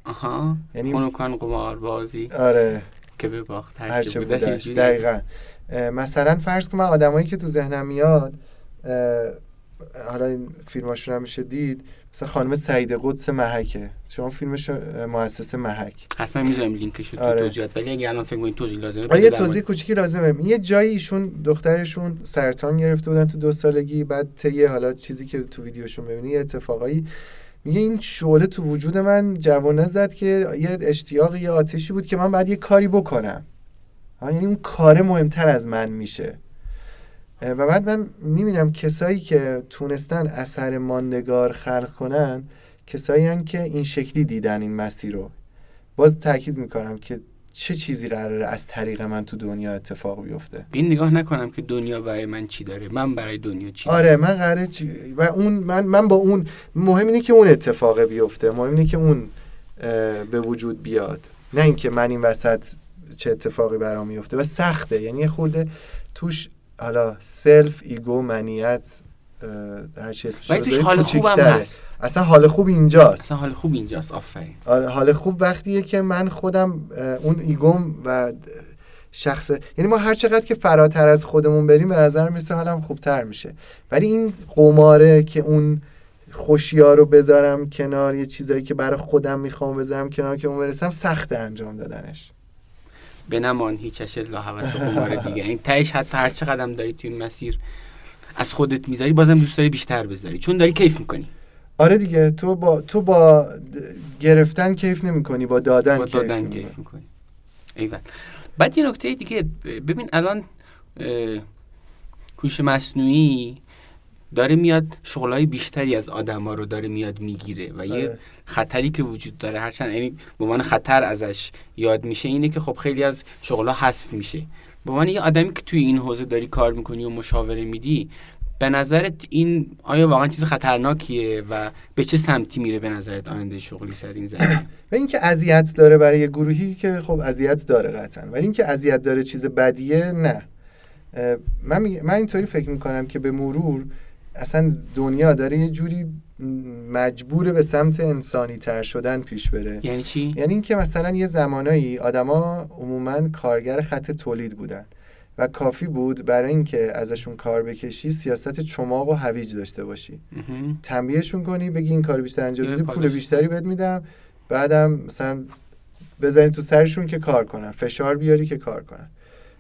آها. یعنی- قمار بازی آره. که به باخت هرچه بودش. دقیقا. مثلا فرض کن من آدمایی که تو ذهنم میاد حالا این فیلماشون هم میشه دید مثلا خانم سعید قدس محکه. شما فیلمش مؤسسه محک. حتما می‌ذارم لینکش رو تو آره. توضیحات ولی اگه الان فکر کنید توضیح لازمه آره یه توضیح کوچیکی لازمه. یه جایی ایشون دخترشون سرطان گرفته بودن تو دو سالگی بعد طی حالا چیزی که تو ویدیوشون ببینی اتفاقایی میگه این شعله تو وجود من جوانه زد که یه اشتیاق یه آتشی بود که من بعد یه کاری بکنم. یعنی اون کار مهمتر از من میشه. و بعد من می‌بینم کسایی که تونستن اثر ماندگار خلق کنن کسایی که این شکلی دیدن این مسیر رو. باز تاکید می‌کنم که چه چیزی قراره از طریق من تو دنیا اتفاق بیفته؟ این نگاه نکنم که دنیا برای من چی داره. من برای دنیا چی آره من قراره چی... و اون من من با اون مهم اینه که اون اتفاق بیفته. مهم اینه که اون به وجود بیاد. نه اینکه من این وسط چه اتفاقی برام میفته. و سخته. یعنی خورده توش حالا self ego منیت هر چی اسمش ولی حال خوبم. هست. اصلا حال خوب اینجاست. اصلا حال خوب اینجاست آفرین. آره، حال خوب وقتیه که من خودم اون ego م و شخص یعنی ما هر چقدر که فراتر از خودمون بریم به نظر می‌رسه حالم خوبتر میشه. ولی این قماره که اون خوشیا رو بذارم کنار یه چیزایی که برای خودم می‌خوام بذارم کنار که اون برسم سخت انجام دادنش. بنمان هیچش الا هوس قمار دیگه. این تهش حتی هر چه قدم داری توی این مسیر از خودت می‌ذاری بازم دوست داری بیشتر بذاری. چون داری کیف می‌کنی. آره دیگه تو با تو با گرفتن کیف نمی‌کنی با دادن با کیف دادن می‌کنی. کیف می‌کنی. ایول. بعد یه نکته دیگه ببین الان هوش مصنوعی داره میاد شغلای بیشتری از آدما رو داره میاد می‌گیره و یه آره. خطری که وجود داره هرچند یعنی به عنوان خطر ازش یاد میشه اینه که خب خیلی از شغلا حذف میشه. به عنوان یه آدمی که توی این حوزه داری کار می‌کنی و مشاوره میدی به نظرت این آیا واقعا چیز خطرناکیه و به چه سمتی میره به نظرت آینده شغلی سر این زمینه و اینکه اذیت داره برای گروهی که خب اذیت داره قطعا. ولی اینکه اذیت داره چیز بدیه نه. من من اینطوری فکر می‌کنم که به مرور اصلا دنیا داره یه جوری مجبور به سمت انسانی تر شدن پیش بره یعنی چی یعنی اینکه مثلا یه زمانایی آدما عموما کارگر خط تولید بودن و کافی بود برای اینکه ازشون کار بکشی سیاست چماق و هویج داشته باشی. تنبیهشون کنی بگی این کار بیشتر انجام بدی پول. بیشتری بهت میدم بعدم مثلا بزنی تو سرشون که کار کنن فشار بیاری که کار کنن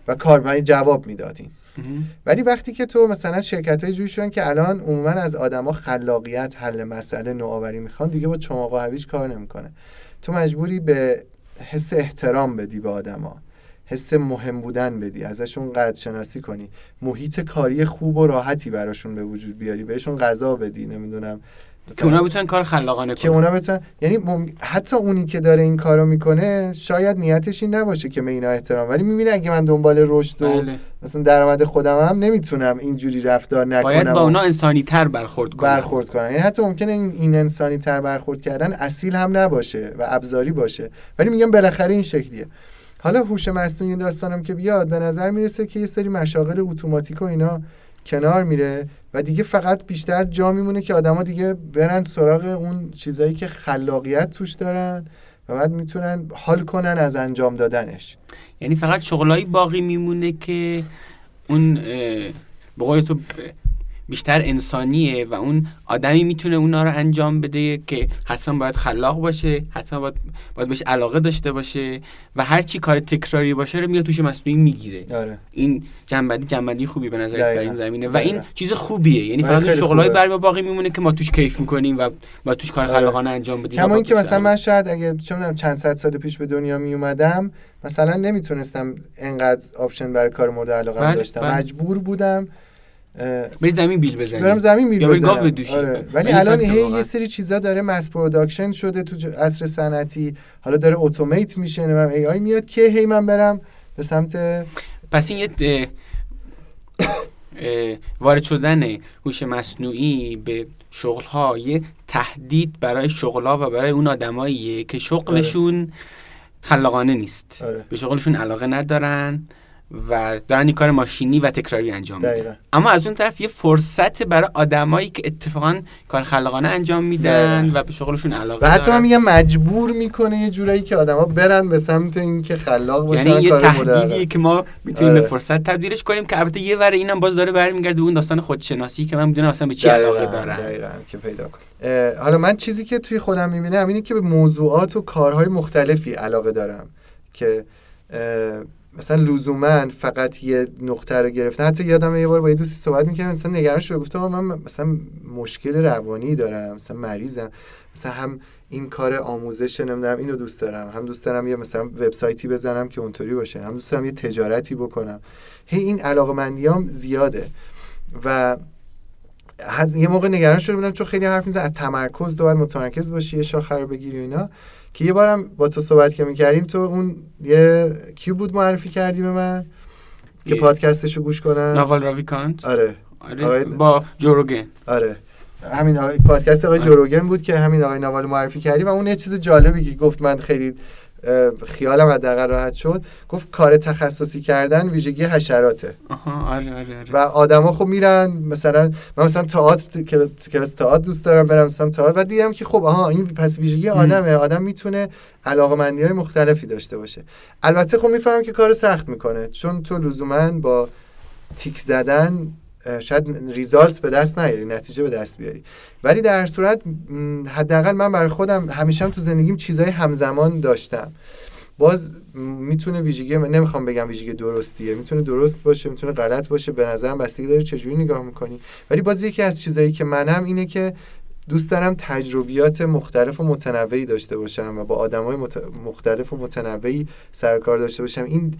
و کارمند جواب می‌دادین مهم. ولی وقتی که تو مثلا شرکت های جوری شدن که الان عموما از آدما خلاقیت حل مسئله نوآوری می‌خوان دیگه با چماق و هویج کار نمی‌کنه تو مجبوری به حس احترام بدی به آدما. حس مهم بودن بدی ازشون قدر شناسی کنی. محیط کاری خوب و راحتی براشون به وجود بیاری بهشون غذا بدی نمی‌دونم که اونا بتونن کار خلاقانه که اونا بتونن یعنی مم... حتی اونی که داره این کارو می‌کنه شاید نیتش این نباشه که به اینا احترام ولی می‌بینه اگه من دنبال رشد و بله. مثلا درآمد خودم هم نمی‌تونم اینجوری رفتار نکنم باید با اونا انسانی تر برخورد کنم. برخورد کنم. یعنی حتی ممکنه این, این انسانی تر برخورد کردن اصیل هم نباشه و ابزاری باشه. ولی میگم بالاخره این شکلیه. حالا هوش مصنوعی داستانم که بیاد به نظر می‌رسه که یه سری مشاغل اتوماتیک و اینا کنار میره. و دیگه فقط بیشتر جا میمونه که آدما دیگه برن سراغ اون چیزایی که خلاقیت توش دارن و بعد می‌تونن حال کنن از انجام دادنش. یعنی فقط شغلایی باقی میمونه که اون به تو بیشتر انسانیه و اون آدمی می‌تونه اونا رو انجام بده که حتما باید خلاق باشه حتما باید, باید بهش علاقه داشته باشه و هر چی کار تکراری باشه رو میاد توش مصنوعی می‌گیره آره این جمع‌بندی جمع‌بندی خوبی به نظر در. این زمینه و. این چیز خوبیه یعنی فقط اون شغلای. بر ما باقی میمونه که ما توش کیف می‌کنیم و با توش کار آره. خلاقانه انجام بدیم کما اینکه مثلا من شاید اگه می‌دونم چند صد سال پیش به دنیا می اومدم مثلا نمی‌تونستم انقدر option برای کار مورد علاقه بله، داشتم بله. مجبور بودم بری زمین بیل بزنی برم زمین بیل بری گاو بزنم. بدوشی. آره. ولی الان هی واقعا. یه سری چیزا داره mass production شده تو عصر صنعتی حالا داره اتومات میشه نمی‌دونم ای آی میاد که هی من برم به سمت پس این یه وارد شدن هوش مصنوعی به شغلها یه تهدید برای شغلها و برای اون آدماییه که شغلشون خلاقانه نیست آره به شغلشون علاقه ندارن و دارن این کار ماشینی و تکراری انجام میدن اما از اون طرف یه فرصت برای آدمایی که اتفاقا کار خلاقانه انجام میدن دقیقاً. و به شغلشون علاقه و حتی من. میگم مجبور می‌کنه یه جورایی که آدما برن به سمت اینکه خلاق باشن یعنی یه علاقه. تهدیدیه که ما می‌تونیم آره. به فرصت تبدیلش کنیم که البته یه ور اینم باز داره برمیگرده اون داستان خودشناسی که من می‌دونم اصلا به چی علاقه دقیقاً، دارن دقیقاً که پیدا کن اه، حالا من چیزی که توی خودم می‌بینم اینه که به موضوعات و کارهای مختلفی علاقه دارم که مثلا لزوما فقط یه نقطه رو گرفتن. حتی یادم یه بار با یه دوستی صحبت می‌کردم مثلا نگران شده گفتم من مثلا مشکل روانی دارم مثلا مریضم. مثلا هم این کار آموزش نمی‌دونم اینو دوست دارم. هم دوست دارم یه مثلا وبسایتی بزنم که اونطوری باشه. هم دوست دارم یه تجارتی بکنم. هی این علاقه زیاده. و یه موقع نگران شده بودم چون خیلی حرف میزن از تمرکز تو باید متمرکز باشی یه شاخه رو بگیری و اینا. که یه بارم با تو صحبت که می‌کردیم تو اون یه کیو بود معرفی کردی به من؟ که پادکستش رو گوش کنم؟ ناوال راویکانت آره. آره آقای- با جوروگن آره. همین آقای پادکست آقای جوروگن بود که همین آقای نوال معرفی کردی و اون یه چیز جالبی که گفت من خیلی خیالم حداقل راحت شد. گفت کار تخصصی کردن ویژگی حشراته. آها آره آره آره. و آدما خب میرن مثلا من مثلا تئاتر کل- کلاس تئاتر دوست دارم برم مثلا تئاتر. و دیدم که خب آها این پس ویژگی آدمه. آدم می‌تونه علاقمندی های مختلفی داشته باشه. البته خب می‌فهمم که کار سخت می‌کنه. چون تو لزوما با تیک زدن شاید ریزالت به دست نیاری نتیجه به دست بیاری. ولی در صورت حداقل من برای خودم همیشه هم تو زندگیم چیزای همزمان داشتم. باز می‌تونه ویژگی نمی‌خوام بگم ویژگی درستیه می‌تونه درست باشه می‌تونه غلط باشه به نظرم بستگی داره چجوری نگاه می‌کنی. ولی باز یکی از چیزایی که منم اینه که دوست دارم تجربیات مختلف و متنوعی داشته باشم و با آدمای مت... مختلف و متنوعی سر و کار داشته باشم. این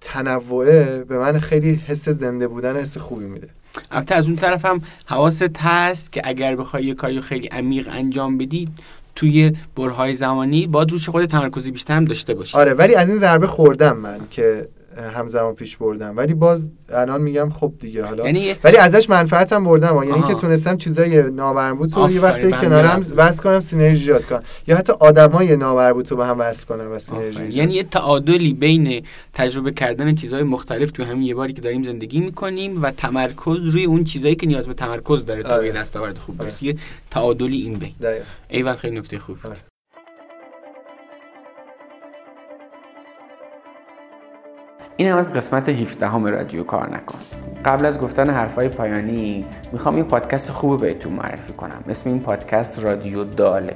تنوعه به من خیلی حس زنده بودن حس خوبی میده. البته از اون طرف هم حواست هست که اگر بخوای یه کاری خیلی عمیق انجام بدی توی برهای زمانی باید روش خود تمرکزی بیشتر هم داشته باشی. آره ولی از این ضربه خوردم من که همزمان پیش بردم ولی باز الان میگم خب دیگه حالا یعنی ولی ازش منفعت هم بردم. یعنی. که تونستم چیزای نامربوط رو یه وقتی کنارم. وصل کنم سینرژی ایجاد کنم یا حتی آدمای نامربوط رو به هم وصل کنم و سینرژی یعنی یه تعادلی بین تجربه کردن چیزهای مختلف تو همین یه باری که داریم زندگی می‌کنیم و تمرکز روی اون چیزایی که نیاز به تمرکز داره تا آره. به یه دستاورد خوب آره. برسی یه تعادلی این بین. ایول خیلی نکته خوب این هم از قسمت 17 همه رادیو کار نکن. قبل از گفتن حرفای پایانی می‌خوام یه پادکست خوب بهتون معرفی کنم. اسم این پادکست رادیو داله.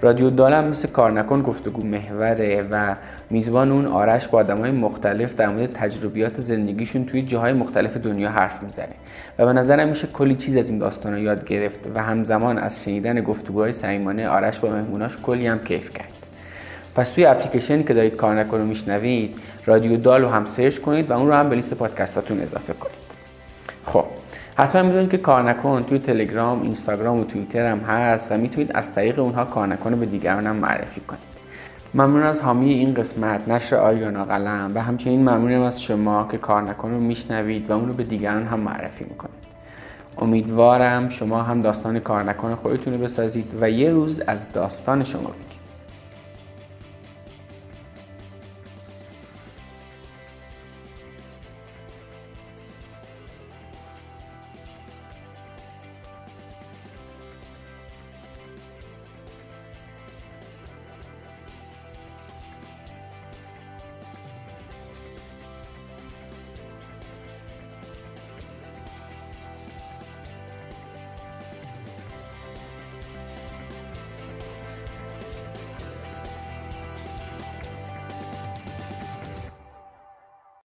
رادیو داله مثل کار نکن گفتگو محوره و میزبان اون آرش با آدمای مختلف در مورد تجربیات زندگیشون توی جاهای مختلف دنیا حرف می‌زنه. و به نظرم میشه کلی چیز از این داستان یاد گرفت و همزمان از شنیدن گفتگوهای صمیمانه آرش با مهموناش کلی هم کیف کرد. پس توی اپلیکیشنی که دارید کار نکن رو میشنوید رادیو دال رو هم سرچ کنید و اون رو هم به لیست پادکستاتون اضافه کنید. خب حتما می‌دونید که کار نکن توی تلگرام اینستاگرام و توییتر هم هست و می‌تونید از طریق اونها کار نکن رو به دیگران هم معرفی کنید. ممنون از حامی این قسمت نشر آریانا قلم و همچنین ممنونم از شما که کار نکن رو میشنوید و اون رو به دیگران هم معرفی می‌کنید. امیدوارم شما هم داستان کار نکن خودتون رو بسازید و یه روز از داستان شما